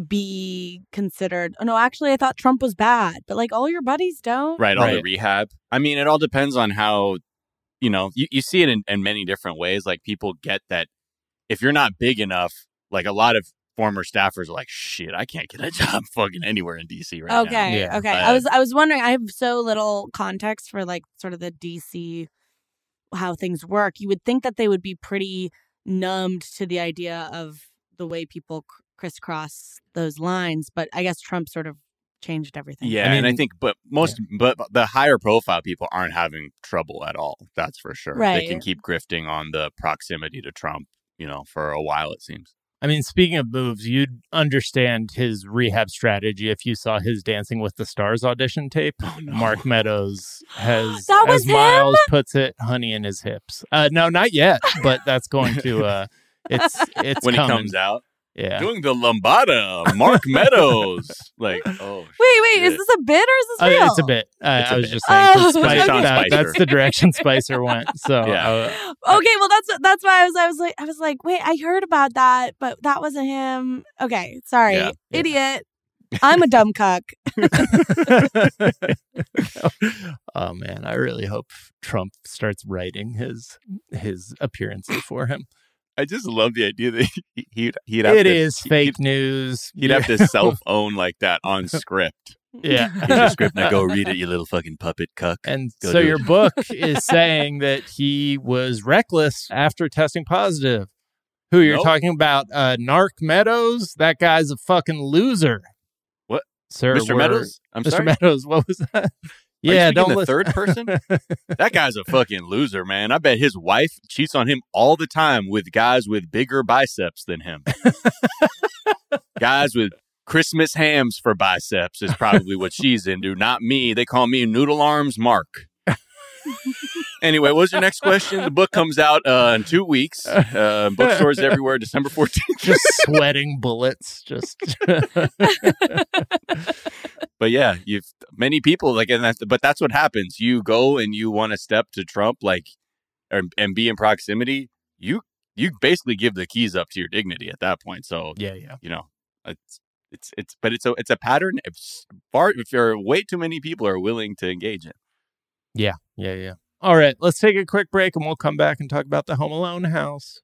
be considered. Oh no, actually, I thought Trump was bad, but like all your buddies don't. Right, all right. the rehab. I mean, it all depends on how, you know, you, you see it in, in many different ways. Like people get that if you're not big enough, like a lot of former staffers are like, shit, I can't get a job fucking anywhere in DC right okay, now. Okay, yeah. okay. I was I was wondering. I have so little context for like sort of the DC how things work. You would think that they would be pretty numbed to the idea of the way people crisscross those lines. But I guess Trump sort of changed everything. Yeah, I mean, and I think, but most, yeah. but the higher profile people aren't having trouble at all. That's for sure. Right. They can keep grifting on the proximity to Trump, you know, for a while. It seems. I mean, speaking of moves, you'd understand his rehab strategy if you saw his Dancing with the Stars audition tape. Oh, no. Mark Meadows has, that was as Miles puts it, honey in his hips. Uh, no, not yet, but that's going to. Uh, it's it's when coming. he comes out. Yeah. Doing the lambada, Mark Meadows. Like, oh, Wait, wait, is this a bit or is this Uh, real? it's a bit. Uh, It's a I was bit. just saying 'cause Oh, Spicer- Sean that- that's the direction Spicer went. So Yeah. uh, Okay, well that's that's why I was I was like I was like, wait, I heard about that, but that wasn't him. Okay, sorry. Yeah. Idiot. I'm a dumb cuck. oh man, I really hope Trump starts writing his his appearances for him. I just love the idea that he, he'd he'd have It to, is he'd- fake news. He'd have to self own like that on script. Yeah. Here's your script. Now go read it, you little fucking puppet cuck. And Go so your it. book is saying that he was reckless after testing positive. Who you're Nope. talking about? Uh, Narc Meadows. That guy's a fucking loser. What? sir? Mr. Meadows? I'm Mr. sorry. Meadows. What was that? Yeah, don't the listen. third person? That guy's a fucking loser, man. I bet his wife cheats on him all the time with guys with bigger biceps than him. guys with Christmas hams for biceps is probably what she's into, not me. They call me Noodle Arms Mark. anyway, what's your next question? The book comes out uh, in two weeks. Uh, bookstores everywhere, December 14th. just sweating bullets. Just but yeah, you've many people like, and that's, but that's what happens. You go and you want to step to Trump, like, or, and be in proximity. You you basically give the keys up to your dignity at that point. So yeah, yeah. you know, it's it's it's, but it's a it's a pattern. If far if there are way too many people are willing to engage in. Yeah, yeah, yeah. All right, let's take a quick break and we'll come back and talk about the Home Alone house.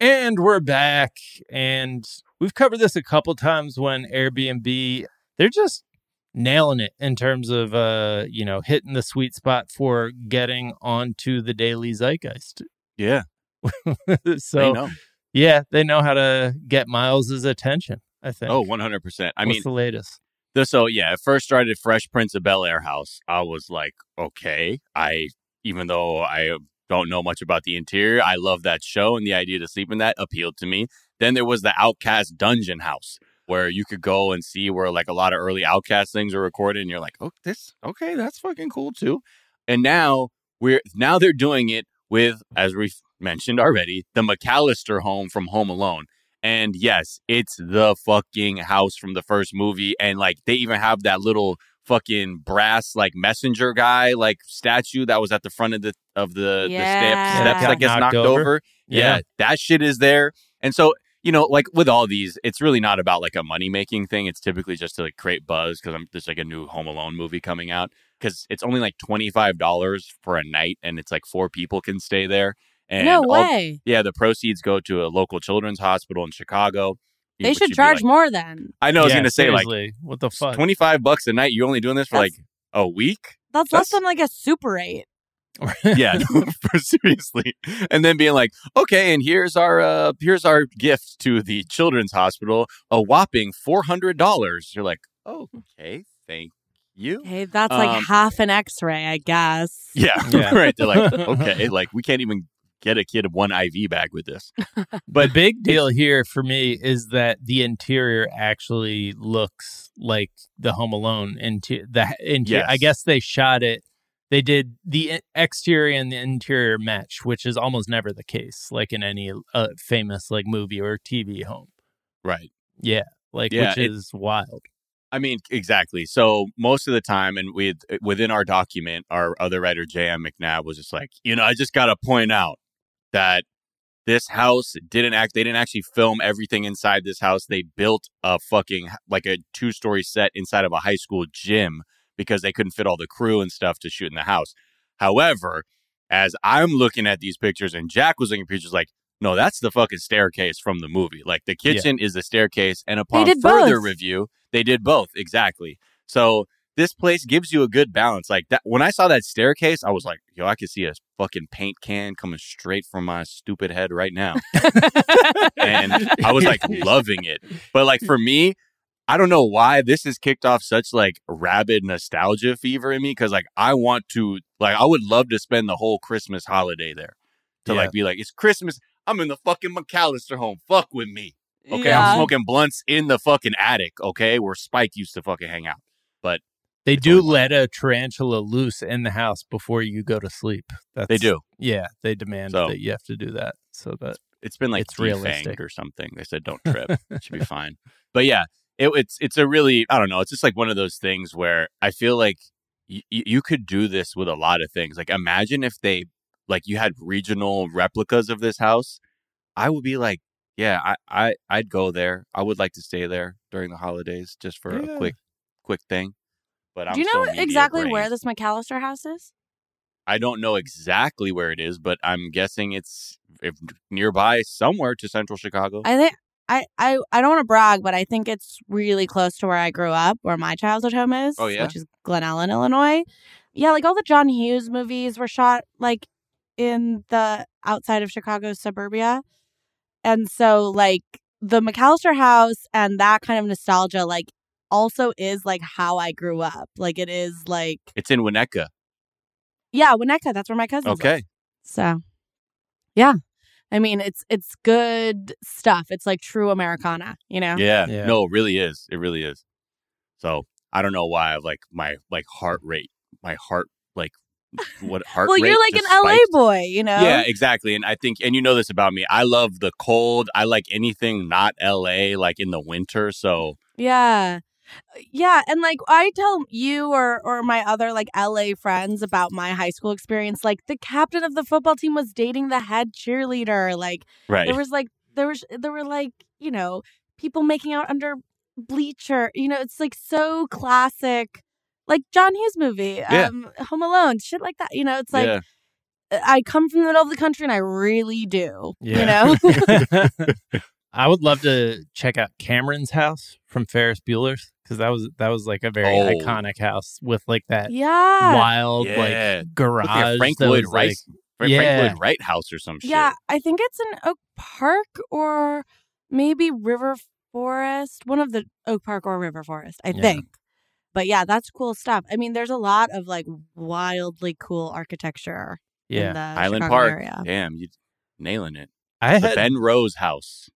And we're back, and we've covered this a couple times when Airbnb, they're just nailing it in terms of, uh, you know, hitting the sweet spot for getting onto the daily zeitgeist. Yeah, so, they know. yeah, they know how to get Miles's attention. I think. Oh, Oh, one hundred percent. I What's mean, the latest? So yeah, it first started Fresh Prince of Bel Air house. I was like, okay, I even though I don't know much about the interior, I love that show and the idea to sleep in that appealed to me. Then there was the OutKast Dungeon House where you could go and see where like a lot of early OutKast things are recorded, and you're like, oh, this okay, that's fucking cool too. And now we're now they're doing it with, as we mentioned already, the McCallister home from Home Alone. And yes, it's the fucking house from the first movie. And like they even have that little fucking brass like messenger guy like statue that was at the front of the of the, Yeah. the steps steps that gets Knocked knocked over. over. Yeah. Yeah. that shit is there. And so you know, like with all these, it's really not about like a money making thing. It's typically just to like create buzz because I'm there's like a new Home Alone movie coming out because it's only like twenty five dollars for a night, and it's like four people can stay there. And no all- way. yeah, the proceeds go to a local children's hospital in Chicago. They should charge like- more then. I know. I was gonna say like what the fuck? twenty five bucks a night. You're only doing this for like a week. That's less than like a super eight. Yeah, no, for seriously. And then being like, okay, and here's our uh here's our gift to the children's hospital, a whopping four hundred dollars. You're like, okay, thank you. Hey, that's like Um, half an X-ray, I guess. Yeah, Yeah. right. They're like, okay, like we can't even get a kid of one IV bag with this. the But big deal here for me is that the interior actually looks like the Home Alone interior. The interior. I guess they shot it. They did the exterior and the interior match, which is almost never the case, like in any uh, famous like movie or TV home. right. Yeah, like Yeah, which it- is wild. I mean, exactly. So most of the time, and with within our document, our other writer J.M. McNabb was just like, you know, I just got to point out that this house didn't act. They didn't actually film everything inside this house. They built a fucking like a two story set inside of a high school gym because they couldn't fit all the crew and stuff to shoot in the house. However, as I'm looking at these pictures, and Jack was looking at pictures like. No, that's the fucking staircase from the movie. Like the kitchen is the staircase, and upon further both. review, they did both exactly. So this place gives you a good balance. Like that when I saw that staircase, I was like, yo, I could see a fucking paint can coming straight from my stupid head right now. and I was like loving it. But like for me, I don't know why this has kicked off such like rabid nostalgia fever in me because like I want to like I would love to spend the whole Christmas holiday there. To Yeah. like be like, it's Christmas. I'm in the fucking McCallister home. Fuck with me. Okay, Yeah. I'm smoking blunts in the fucking attic, okay, where Spike used to fucking hang out. They It's do let a tarantula loose in the house before you go to sleep. That's, They do. Yeah, they demand So- that you have to do that so that It's been like It's realistic. or something. They said don't trip. it should be fine. But yeah, it, it's it's a really I don't know. It's just like one of those things where I feel like y- you could do this with a lot of things. Like imagine if they like you had regional replicas of this house. I would be like, yeah, I I I'd go there. I would like to stay there during the holidays just for Yeah. a quick quick thing. But I'm Do you know exactly brained. where this McCallister house is? I don't know exactly where it is, but I'm guessing it's if nearby somewhere to central Chicago. I think I I I don't want to brag, but I think it's really close to where I grew up, where my childhood home oh, is. Oh, yeah? which is Glen Ellyn, Illinois. Yeah, like all the John Hughes movies were shot like in the outside of Chicago suburbia, and so like the McCallister house and that kind of nostalgia, like also is like how I grew up. Like it is like it's in Winnetka. yeah, Winnetka. That's where my cousins. live. Okay. So, yeah. I mean, it's it's good stuff. It's like true Americana, you know. Yeah. Yeah. No, it really is. It really is. So I don't know why I've like my like heart rate, my heart like what heart well, rate you're like just an LA boy, you know. Yeah, exactly. And I think, and you know this about me. I love the cold. I like anything not LA, like in the winter. So Yeah. Yeah, and like I tell you or or my other like LA friends about my high school experience, like the captain of the football team was dating the head cheerleader. Like right, there was like there was there were like, you know, people making out under bleacher. You know, it's like so classic. Like John Hughes movie, Yeah. um, Home Alone, shit like that. You know, it's like yeah, I come from the middle of the country and I really do. Yeah. You know? I would love to check out Cameron's house from Ferris Bueller's because that was that was like a very Oh. iconic house with like that yeah. wild yeah. like garage. the Frank Lloyd Wright, like- Frank Yeah. Lloyd Wright house or some shit. Yeah, I think it's in Oak Park or maybe River Forest. One of the Oak Park or River Forest, I Yeah. think. But yeah, that's cool stuff. I mean, there's a lot of like wildly cool architecture in yeah. the Island Chicago Park. area. Damn, you nailing it. I The had Ben Rose house.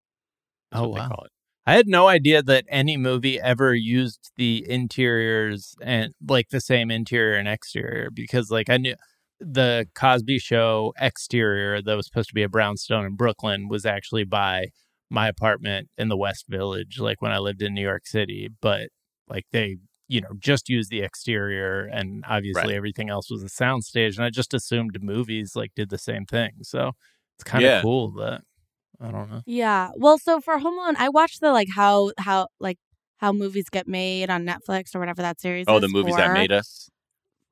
Oh, wow. I had no idea that any movie ever used the interiors and like the same interior and exterior because like I knew the Cosby show exterior that was supposed to be a brownstone in Brooklyn was actually by my apartment in the West Village like when I lived in New York City but like they you know just used the exterior and obviously Right. everything else was a soundstage and I just assumed movies like did the same thing so it's kind of Yeah. cool that I don't know Yeah. Well, so for Home Alone, I watched the like how how like how movies get made on Netflix or whatever that series Oh, is the movies that made us.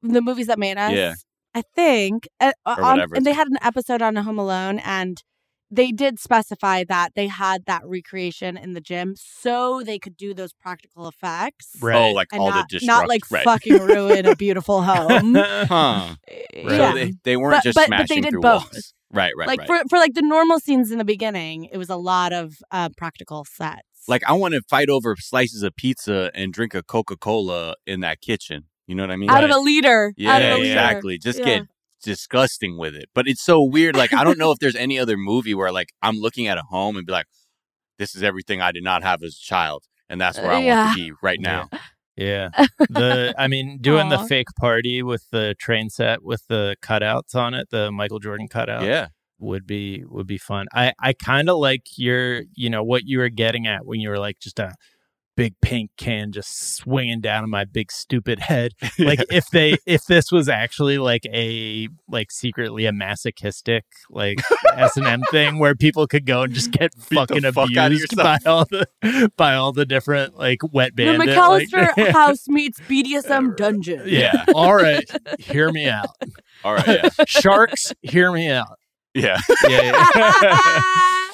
the movies that made us. Yeah. I think. Uh, uh, Or on, whatever and they had an episode on Home Alone, and they did specify that they had that recreation in the gym so they could do those practical effects. Right. Oh, like And all not, the destruct- not like right. fucking ruin a beautiful home. Huh. yeah. So they, they weren't But- just but- but they smashing did through both. walls. Right, right, like right. for for like the normal scenes in the beginning, it was a lot of uh, practical sets. like I want to fight over slices of pizza and drink a Coca Cola in that kitchen. You know what I mean? out of a liter. yeah, a liter. exactly. Just Yeah. get disgusting with it. But it's so weird. Like I don't know if there's any other movie where like I'm looking at a home and be like, this is everything I did not have as a child, and that's where I want to be right now. Yeah. The I mean doing the fake party with the train set with the cutouts on it, the Michael Jordan cutout Yeah. would be would be fun. I I kind of like your, you know, what you were getting at when you were like just a big pink can just swinging down on my big stupid head. Like if they if this was actually like a like secretly a masochistic like S and M thing where people could go and just get Beat fucking fuck abused by all the by all the different like wet The bandit. McCallister like- house meets BDSM dungeon. Yeah. All right. Hear me out. All right. Yeah. Sharks, hear me out. Yeah. Yeah. yeah.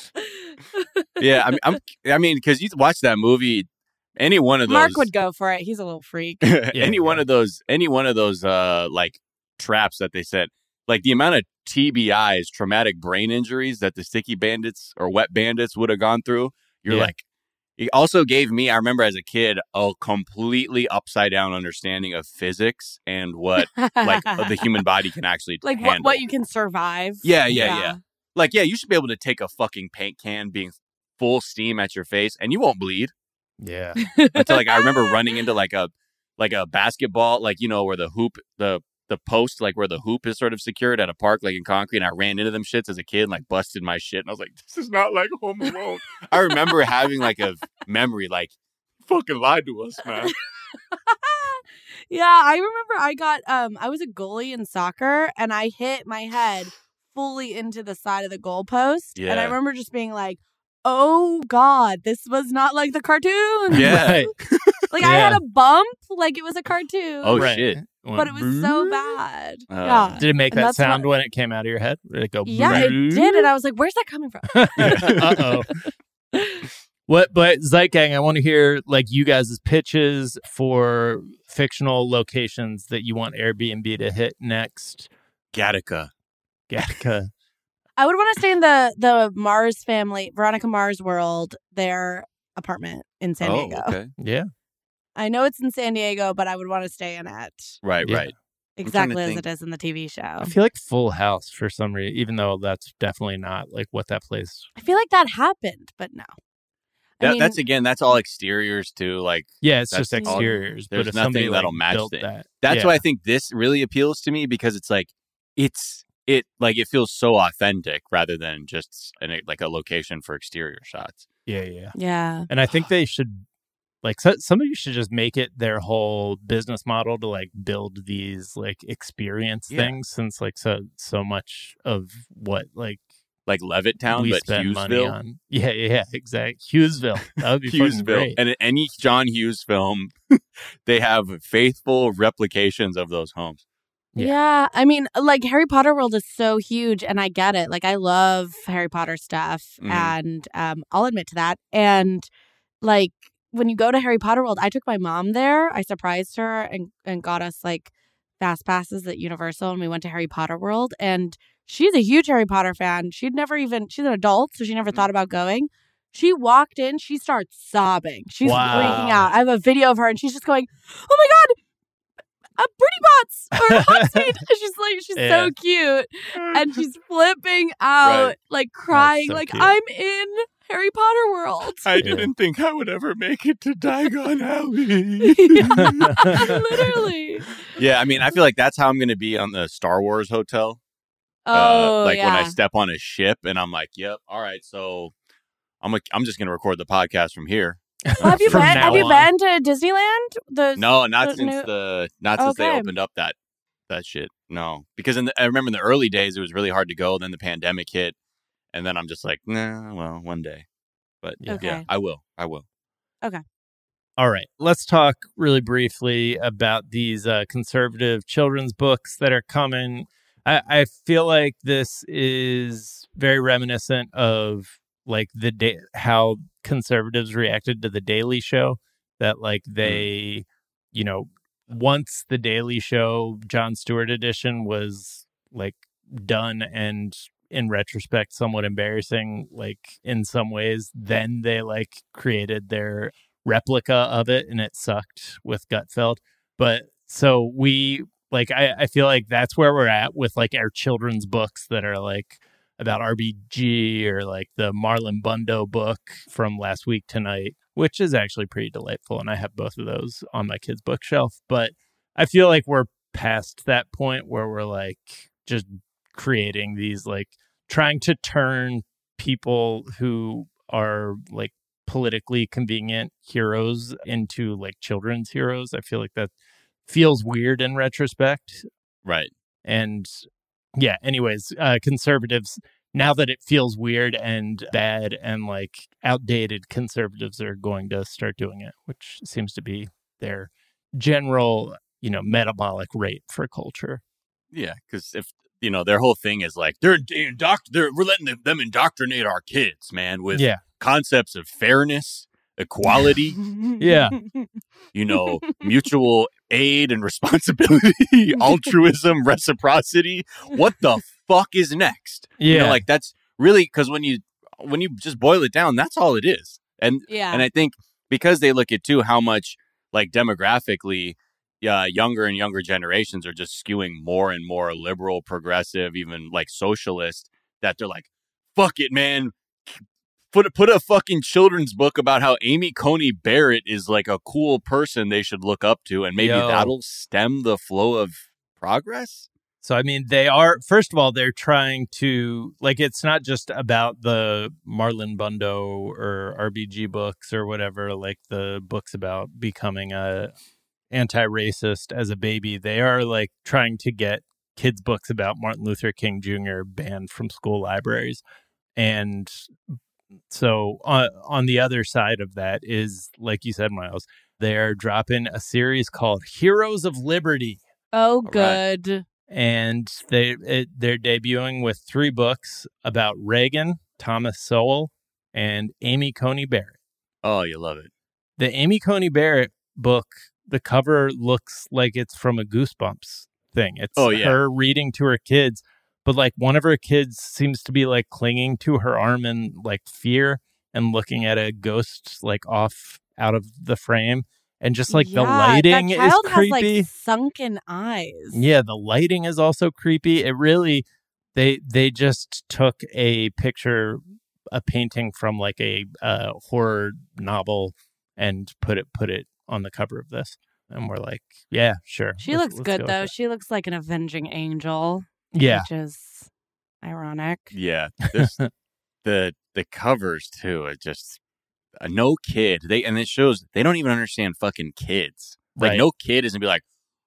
yeah. I mean, I'm, I mean, because you watch that movie, any one of those, Mark would go for it. He's a little freak. any yeah. one of those, any one of those, uh, like traps that they said, like the amount of TBIs, traumatic brain injuries that the sticky bandits or wet bandits would have gone through. You're Yeah. like, it also gave me, I remember as a kid, a completely upside down understanding of physics and what like the human body can actually like what, handle. what you can survive. Yeah, yeah, yeah. like yeah, you should be able to take a fucking paint can being full steam at your face and you won't bleed yeah. until like I remember running into like a like a basketball, like you know where the hoop, the the post, like where the hoop is sort of secured at a park, like in concrete. And I ran into them shits as a kid, and, like busted my shit, and I was like, "This is not like Home Alone." I remember having like a memory, like, "Fucking lied to us, man." yeah, I remember I got um I was a goalie in soccer and I hit my head fully into the side of the goalpost. And I remember just being like, Oh God, this was not like the cartoon. Yeah. Right. Like I had a bump, like it was a cartoon. Oh Right. shit! but it was so bad. Uh, yeah. Did it make And that sound what- when it came out of your head? Did it go? Yeah, it did. And I was like, where's that coming from? uh oh. What? But Zeitgang, I want to hear like you guys' pitches for fictional locations that you want Airbnb to hit next. Gattaca. Gattaca. I would want to stay in the the Mars family, Veronica Mars world, their apartment in San oh, Diego. okay. Yeah. I know it's in San Diego, but I would want to stay in it Right, Yeah. right. exactly as think. it is in the TV show. I feel like Full House for some reason, even though that's definitely not like what that place. I feel like that happened, but no. I That, mean, that's again, that's all exteriors too. Like Yeah, it's That's just all- exteriors. there's but nothing that'll like, match built that, that's yeah. why I think this really appeals to me because it's like it's it like it feels so authentic rather than just an, like a location for exterior shots. Yeah, yeah. yeah. And I think they should like so, somebody should just make it their whole business model to like build these like experience Yeah. things since like so so much of what like Like Levittown, we but spend money on. Yeah, yeah, yeah, exactly. Hughesville. That would be Hughesville. great. And any John Hughes film, they have faithful replications of those homes. Yeah. yeah. I mean, like Harry Potter world is so huge and I get it. Like I love Harry Potter stuff Mhm. and um I'll admit to that. And like when you go to Harry Potter world, I took my mom there. I surprised her and and got us like fast passes at Universal and we went to Harry Potter world and she's a huge Harry Potter fan. She'd never even she's an adult, so she never thought about going. She walked in, she starts sobbing. She's Wow. freaking out. I have a video of her and she's just going, "Oh my god, a Bertie Bott's or Hogsmeade." And she's like, she's Yeah. so cute, and she's flipping out, Right. like crying, so like cute. I'm in Harry Potter world. I didn't think I would ever make it to Diagon Alley. Literally. yeah, I mean, I feel like that's how I'm going to be on the Star Wars hotel. Oh, uh, like yeah. when I step on a ship and I'm like, "Yep, all right, so I'm a, I'm just going to record the podcast from here." Well, have you been? now Have you on. been to Disneyland? The No, not the since new- the not since they opened up that that shit. No, because in the, I remember in the early days it was really hard to go. Then the pandemic hit, and then I'm just like, nah, well, one day. But Yeah. Okay. yeah, I will. I will. Okay. All right, let's talk really briefly about these uh, conservative children's books that are coming. I, I feel like this is very reminiscent of like the day how conservatives reacted to the Daily Show. That like mm. they, you know, once the Daily Show Jon Stewart edition was like done and in retrospect somewhat embarrassing like in some ways then they like created their replica of it and it sucked with Gutfeld. But so we like I, I feel like that's where we're at with like our children's books that are like about RBG or like the Marlon Bundo book from last week tonight, which is actually pretty delightful. And I have both of those on my kids' bookshelf. But I feel like we're past that point where we're like just creating these like trying to turn people who are like politically convenient heroes into like children's heroes. I feel like that feels weird in retrospect. Right. And yeah, anyways, uh, conservatives, now that it feels weird and bad and like outdated, conservatives are going to start doing it, which seems to be their general, you know, metabolic rate for culture. Yeah, because if you know their whole thing is like they're indoct they're we're letting them, them indoctrinate our kids, man, with yeah. concepts of fairness, equality, Yeah. you know, mutual aid and responsibility, altruism, reciprocity. What the fuck is next? Yeah. You know, like that's really because when you when you just boil it down, that's all it is. And yeah. and I think because they look at too how much like demographically uh, younger and younger generations are just skewing more and more liberal, progressive, even like socialist, that they're like, fuck it, man. Put put a fucking children's book about how Amy Coney Barrett is like a cool person they should look up to, and maybe Yo. that'll stem the flow of progress. So I mean, they are first of all they're trying to like it's not just about the Marlon Bundo or RBG books or whatever, like the books about becoming a anti-racist as a baby. They are like trying to get kids books about Martin Luther King Jr. banned from school libraries, and so on on the other side of that is like you said, Miles, they are dropping a series called Heroes of Liberty Oh, right. good. and they it, they're debuting with three books about Reagan, Thomas Sowell, and Amy Coney Barrett. Oh, you love it. The Amy Coney Barrett book, the cover looks like it's from a Goosebumps thing. It's Oh, yeah. her reading to her kids, but like one of her kids seems to be like clinging to her arm in like fear and looking at a ghost like off out of the frame. And just like the Yeah, lighting that is child creepy. Has, like sunken eyes. Yeah, the lighting is also creepy. It really they they just took a picture a painting from like a uh, horror novel and put it put it on the cover of this. And we're like, yeah, sure. She let's- looks let's good go though. She looks like an avenging angel. Yeah. Which is ironic. Yeah, this, the the covers too. It just uh, no kid. They and it shows they don't even understand fucking kids. Like Right. no kid is gonna be like,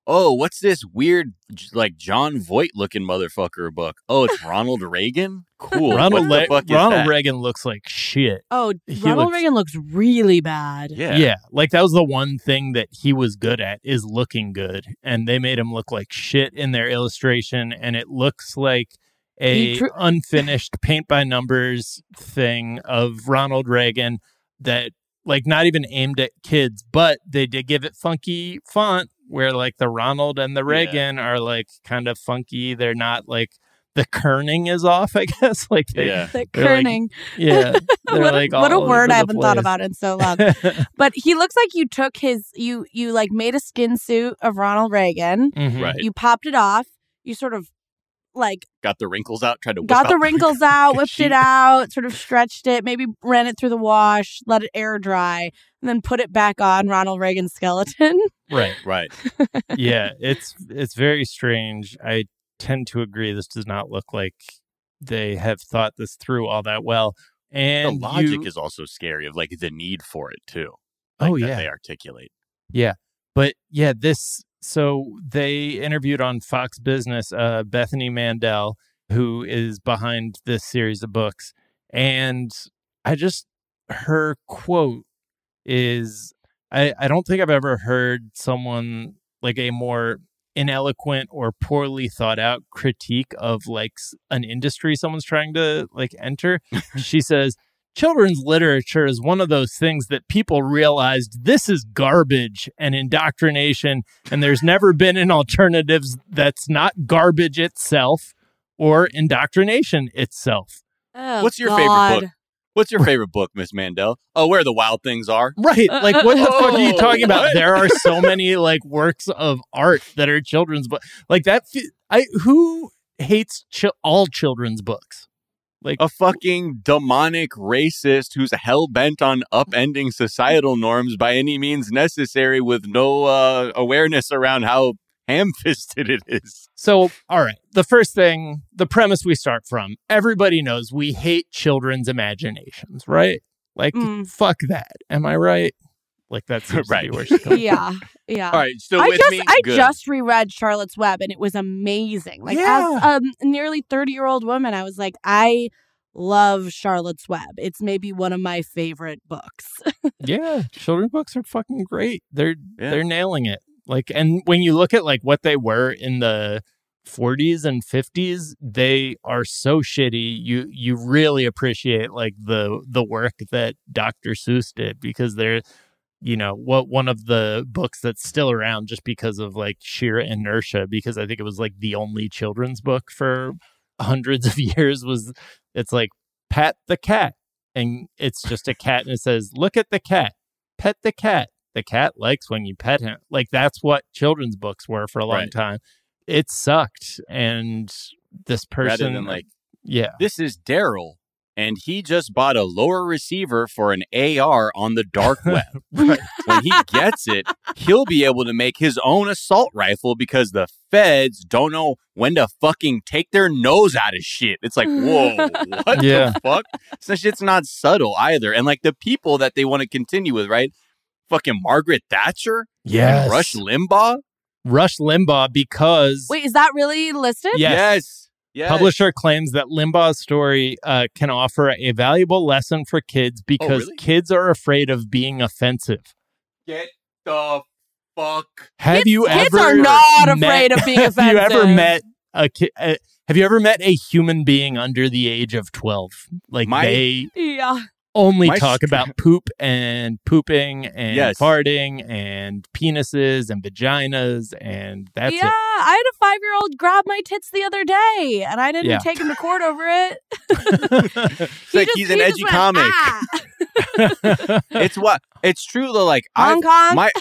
oh, what's this weird like Jon Voight looking motherfucker book? Oh, it's Ronald Reagan. Cool. Ronald, what the Le- is Ronald that? Reagan looks like shit. Oh, He Ronald looks- Reagan looks really bad. Yeah. Yeah, like that was the one thing that he was good at is looking good, and they made him look like shit in their illustration, and it looks like a He drew- unfinished paint by numbers thing of Ronald Reagan that like not even aimed at kids, but they did give it funky font where like the Ronald and the Yeah. Reagan are like kind of funky. They're not like the kerning is off, I guess. Like they, Yeah. The They're like kerning. yeah, they're what, a- like what a word I haven't thought about in so long. but he looks like you took his you you like made a skin suit of Ronald Reagan. Mhm. Right. You popped it off. You sort of like Got the wrinkles out. Tried to whip got the wrinkles out, whipped it out, sort of stretched it, maybe ran it through the wash, let it air dry, and then put it back on Ronald Reagan's skeleton. Right. Right. yeah, it's it's very strange. I tend to agree. This does not look like they have thought this through all that well. And the logic you- is also scary of like the need for it too. oh like, that yeah, They articulate. Yeah, but yeah, this. So they interviewed on Fox Business uh, Bethany Mandel, who is behind this series of books, and I just her quote is I, I don't think I've ever heard someone like a more ineloquent or poorly thought out critique of like an industry someone's trying to like enter. she says, Children's literature is one of those things that people realized this is garbage and indoctrination, and there's never been an alternative that's not garbage itself or indoctrination itself. Oh, What's your favorite book? What's your favorite book, Miss Mandel? Oh, where the wild things are. Right. Like, what the fuck are you Oh, talking about? what? There are so many like works of art that are children's book. Like that. fe- I who hates chi- all children's books? Like, a fucking demonic racist who's hell bent on upending societal norms by any means necessary with no uh, awareness around how ham fisted it is. so all right. The first thing, the premise we start from, everybody knows we hate children's imaginations, right? Like, Mm. fuck that. Am I right? Like that's seems to be Right. where she's coming. yeah, yeah. All right, still I with just me? I Good. just reread Charlotte's Web and it was amazing. Like Yeah. as um, a nearly 30-year-old woman, I was like I love Charlotte's Web. It's maybe one of my favorite books. yeah, children's books are fucking great. They're Yeah. they're nailing it. Like, and when you look at like what they were in the 40s and 50s, they are so shitty. You you really appreciate like the the work that Dr. Seuss did because they're you know what one of the books that's still around just because of like sheer inertia because I think it was like the only children's book for hundreds of years was it's like pet the cat and it's just a cat and it says look at the cat pet the cat the cat likes when you pet him like that's what children's books were for a long Right. time it sucked and this person than like, yeah this is Daryl. and he just bought a lower receiver for an AR on the dark web. when he gets it, he'll be able to make his own assault rifle because the feds don't know when to fucking take their nose out of shit. It's like, whoa, what Yeah. the fuck? So shit's not subtle either. And like the people that they want to continue with, right? Fucking Margaret Thatcher Yes. and Rush Limbaugh. Rush Limbaugh because Wait, is that really listed? Yes. Yes. Yes. Publisher claims that Limbaugh's story uh, can offer a valuable lesson for kids because really? kids are afraid of being offensive. Get the fuck. Have Kids- you kids ever are not met- afraid of being Have you ever offensive. met a kid? Uh, have you ever met a human being under the age of twelve? Like My- they Yeah. Only My talk str- about poop and pooping and Yes. farting and penises and vaginas and that's yeah, it. I had a five year old grab my tits the other day and I didn't Yeah. take him to court over it. It's like he's an he edgy went, comic. "Ah." It's what it's true though. Like I, Hong Kong. my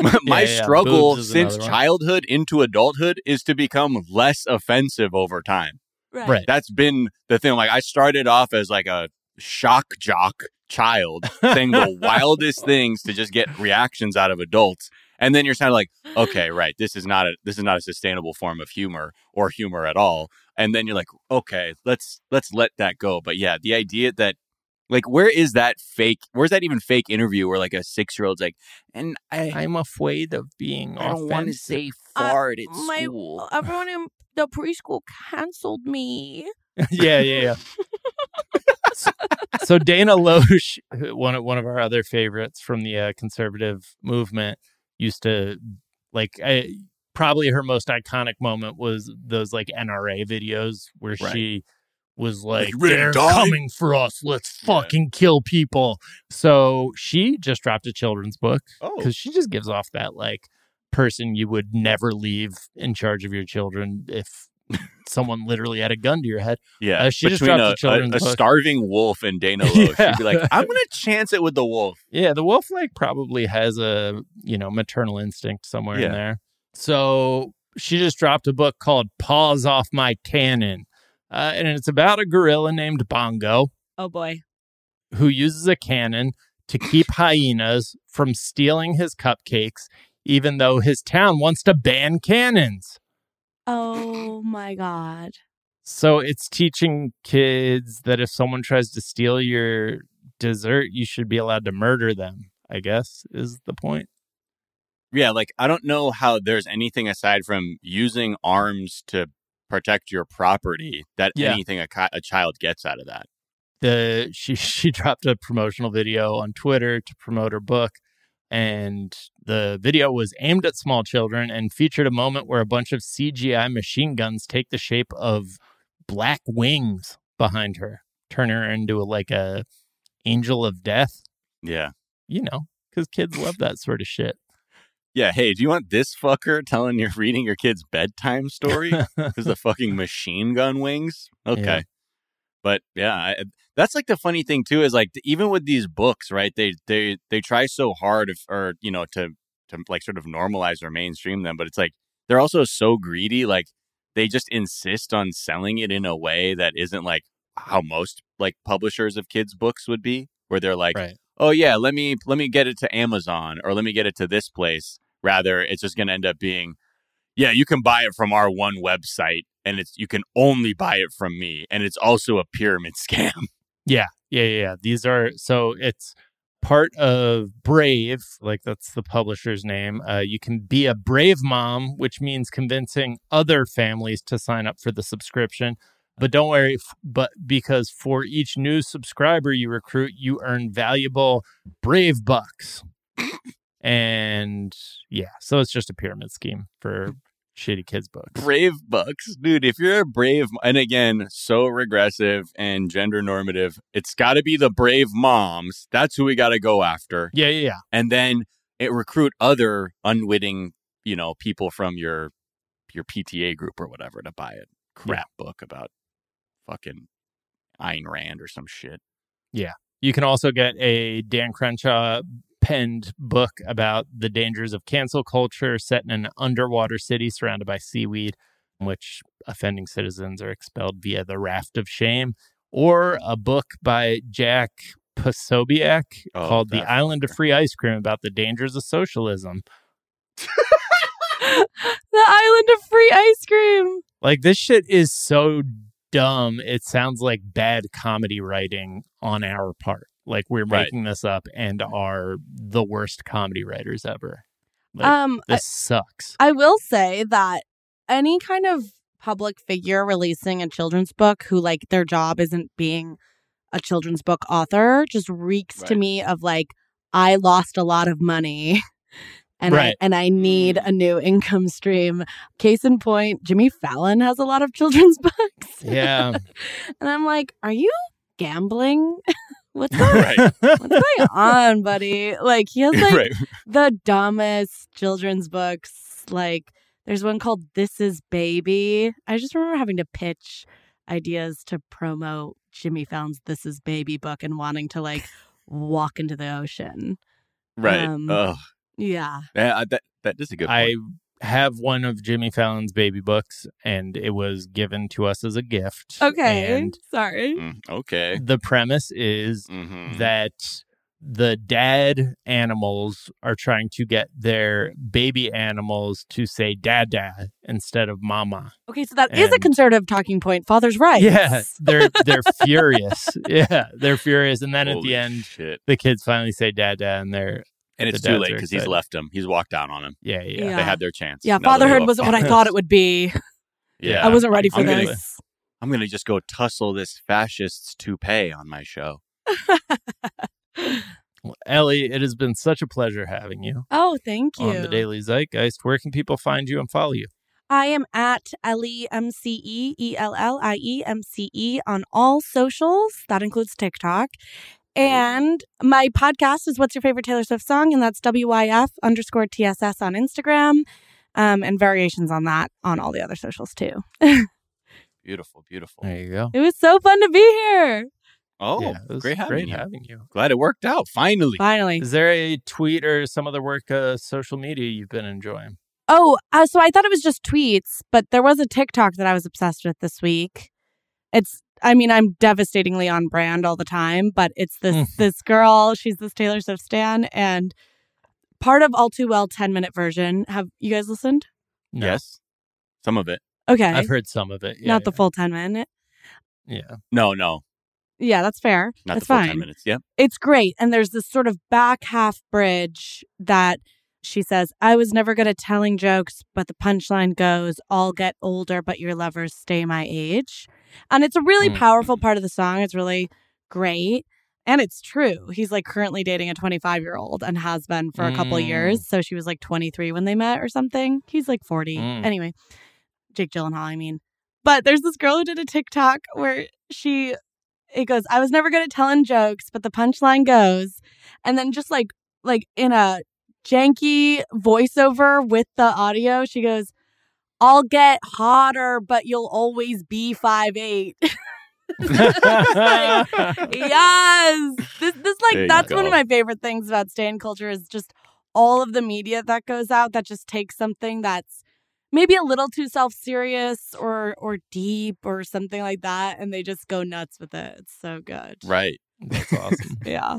my, my Yeah, yeah, struggle since childhood into adulthood is to become less offensive over time. Right. That's been the thing. Like I started off as like a shock jock child saying the wildest things to just get reactions out of adults. And then you're kind of like, okay, right, this is not a this is not a sustainable form of humor or humor at all. And then you're like, okay, let's let's let that go. But yeah, the idea that like where is that fake where's that even fake interview where like a six year old's like, and I I'm afraid of being I don't want to offensive. say Uh, fart at my- school. Everyone in the preschool canceled me. yeah, yeah, yeah. So, Dana Loesch, one of one of our other favorites from the uh, conservative movement, used to like. I, probably her most iconic moment was those like NRA videos where Right. she was like, "They're die?" coming for us. Let's Yeah. fucking kill people." So she just dropped a children's book Oh, because she just gives off that like person you would never leave in charge of your children if someone literally had a gun to your head. yeah. uh, she just Between dropped a, a children's a, a starving wolf and Dana Loesch, Yeah. she'd be like, I'm gonna chance it with the wolf. Yeah, the wolf like probably has a you know maternal instinct somewhere Yeah. in there. So she just dropped a book called "Paws Off My Cannon," uh, and it's about a gorilla named Bongo Oh boy. who uses a cannon to keep hyenas from stealing his cupcakes, even though his town wants to ban cannons. Oh my god. So it's teaching kids that if someone tries to steal your dessert, you should be allowed to murder them. I guess is the point. Yeah, like I don't know how there's anything aside from using arms to protect your property that Yeah. anything a, a child gets out of that. the she she dropped a promotional video on Twitter to promote her book and the video was aimed at small children and featured a moment where a bunch of CGI machine guns take the shape of black wings behind her turn her into a, like a angel of death Yeah. you know cuz kids love that sort of shit Yeah. Hey, do you want this fucker telling you're reading your kid's bedtime story? Because the fucking machine gun wings? Okay. Yeah. But yeah, I, that's like the funny thing too is like even with these books, right? They they they try so hard, if, or you know, to to like sort of normalize or mainstream them, but it's like they're also so greedy. Like they just insist on selling it in a way that isn't like how most like publishers of kids books would be, where they're like, right oh yeah, let me let me get it to Amazon or let me get it to this place. Rather, it's just going to end up being, yeah, you can buy it from our one website, and it's you can only buy it from me, and it's also a pyramid scam. Yeah, yeah, yeah. These are so it's part of Brave, like that's the publisher's name. Uh, you can be a Brave mom, which means convincing other families to sign up for the subscription. But don't worry, but because for each new subscriber you recruit, you earn valuable Brave bucks. and yeah, so it's just a pyramid scheme for shitty kids books. Brave books, dude. If you're a brave, and again, so regressive and gender normative, it's got to be the brave moms. That's who we got to go after, Yeah, yeah, yeah. and then it recruit other unwitting, you know, people from your your PTA group or whatever to buy a crap book about fucking Ayn Rand or some shit. Yeah. You can also get a Dan Crenshaw penned book about the dangers of cancel culture set in an underwater city surrounded by seaweed, in which offending citizens are expelled via the raft of shame. or a book by Jack Posobiec Oh, called The that Island of Free Ice Cream about the dangers of socialism. the island of free ice cream. Like this shit is so dumb. It sounds like bad comedy writing on our part. Like we're Right. making this up and are the worst comedy writers ever. Like, um, I, this sucks. I will say that any kind of public figure releasing a children's book who like their job isn't being a children's book author just reeks to me of like I lost a lot of money and I and I need a new income stream. Case in point, Jimmy Fallon has a lot of children's books. yeah. and I'm like, are you gambling? What's going, Right. what's going on, buddy? Like he has like right. the dumbest children's books. Like there's one called This Is Baby. I just remember having to pitch ideas to promote Jimmy Fallon's This Is Baby book and wanting to like walk into the ocean. Right. Um, Ugh. Yeah. Yeah, that that is a good I point. Have one of Jimmy Fallon's baby books and it was given to us as a gift. Okay. And Sorry. Mm, okay. the premise is Mhm. that the dad animals are trying to get their baby animals to say dada instead of mama. Okay, so that is a conservative talking point. Father's right. Yeah, they're they're furious. Yeah, they're furious and then at the end shit. the kids finally say dada and they're And it's too late because he's left him. He's walked out on him. yeah, yeah. Yeah. They had their chance. Yeah, Now fatherhood wasn't what I thought it would be. Yeah. I wasn't ready for I'm gonna- this. I'm gonna just go tussle this fascist's toupee on my show. Well, Ellie, it has been such a pleasure having you, Oh, thank you. on the Daily Zeitgeist. Where can people find you and follow you? I am at Ellie M C E E L L I E M C E on all socials. That includes TikTok. And my podcast is What's Your Favorite Taylor Swift Song? And that's WYF underscore TSS on Instagram. Um, and variations on that on all the other socials too. Beautiful, beautiful. There you go. It was so fun to be here. Oh, yeah, it was great having great you. having you. Glad it worked out. Finally. Finally. Is there a tweet or some other work, uh, social media you've been enjoying? Oh, uh, so I thought it was just tweets, but there was a TikTok that I was obsessed with this week. It's, I mean, I'm devastatingly on brand all the time, but it's this mm-hmm. this girl. She's this Taylor Swift stan, and part of All Too Well 10 minute version. Have you guys listened? No. Yes. Some of it. Okay, I've heard some of it. Yeah, not the full 10 minute. Yeah. No, no. Yeah, that's fair. Not that's the full fine. ten minutes. Yep. it's great. And there's this sort of back half bridge that she says, I was never good at telling jokes, but the punchline goes, I'll get older, but your lovers stay my age. And it's a really Mm. powerful part of the song. It's really great. And it's true. He's like currently dating a 25 year old and has been for a couple of Mm. years. So she was like 23 when they met or something. He's like 40. Mm. Anyway, Jake Gyllenhaal, I mean. But there's this girl who did a TikTok where she it goes, I was never good at telling jokes, but the punchline goes, and then just like like in a janky voiceover with the audio, she goes, I'll get hotter, but you'll always be five eight. yes. This this like that's one of my favorite things about stan culture is just all of the media that goes out that just takes something that's maybe a little too self-serious or or deep or something like that and they just go nuts with it. It's so good. Right. That's awesome. Yeah.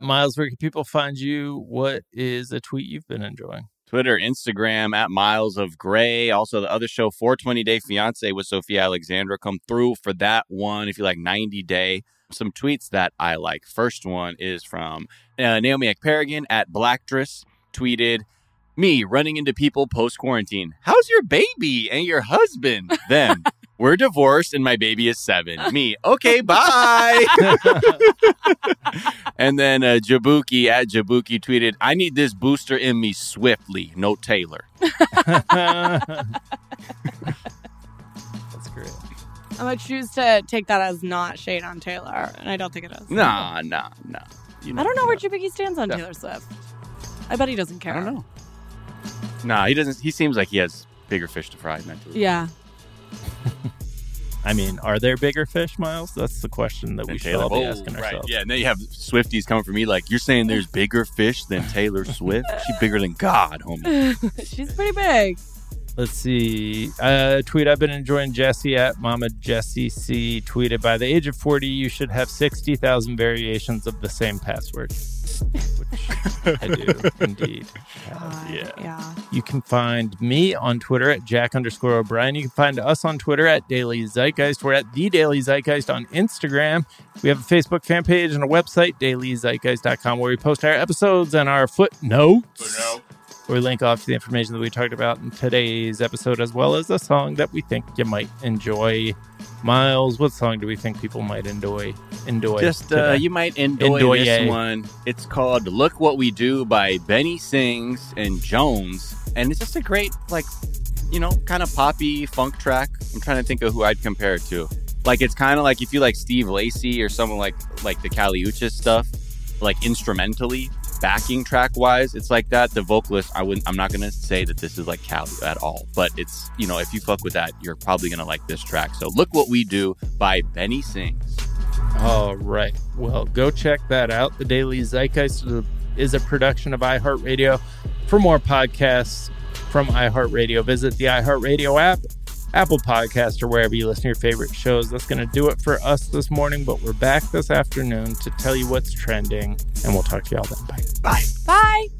Miles, where can people find you? What is a tweet you've been enjoying? Twitter, Instagram at Miles of Gray. Also, the other show, 420 Day Fiance with Sophia Alexandra. Come through for that one if you like 90 Day. Some tweets that I like. First one is from uh, Naomi Ekperigan at Blackdress. Tweeted, me running into people post quarantine. How's your baby and your husband? Them. We're divorced and my baby is seven. Me. Okay, bye. and then uh, Jabuki at Jabuki tweeted, I need this booster in me swiftly. No Taylor. That's great. I'm gonna choose to take that as not shade on Taylor, and I don't think it is. Nah, nah, nah. You I don't know you where Jabuki stands on Yeah. Taylor Swift. I bet he doesn't care. I don't know. Nah, he doesn't. He seems like he has bigger fish to fry mentally. Yeah. I mean, are there bigger fish, Miles? That's the question that than we should all be Oh, asking right. ourselves. Yeah, and then you have Swifties coming for me like, you're saying there's bigger fish than Taylor Swift? She's bigger than God, homie. She's pretty big. Let's see. Uh, tweet I've been enjoying Jesse at Mama Jesse C. Tweeted by the age of 40, you should have 60,000 variations of the same password. Which I do indeed. God, yeah. Yeah. You can find me on Twitter at Jack underscore O'Brien. You can find us on Twitter at Daily Zeitgeist. We're at The Daily Zeitgeist on Instagram. We have a Facebook fan page and a website, dailyzeitgeist.com, where we post our episodes and our footnotes. Where we link off to the information that we talked about in today's episode, as well as a song that we think you might enjoy. Miles, what song do we think people might enjoy? Enjoy. Just uh, you might enjoy Enjoy, this one. It's called "Look What We Do" by Benny Sings and Jones, and it's just a great, like, you know, kind of poppy funk track. I'm trying to think of who I'd compare it to. Like, it's kind of like if you like Steve Lacy or someone like like the Kali Uchis stuff, like instrumentally, backing track wise, it's like that. The vocalist, I wouldn't. I'm not gonna say that this is like Kali at all, but it's you know, if you fuck with that, you're probably gonna like this track. So, "Look What We Do" by Benny Sings. All right. Well, go check that out. The Daily Zeitgeist is a- is a production of iHeartRadio. For more podcasts from iHeartRadio, visit the iHeartRadio app, Apple Podcast, or wherever you listen to your favorite shows. That's going to do it for us this morning, but we're back this afternoon to tell you what's trending, and we'll talk to you all then. Bye. Bye. Bye.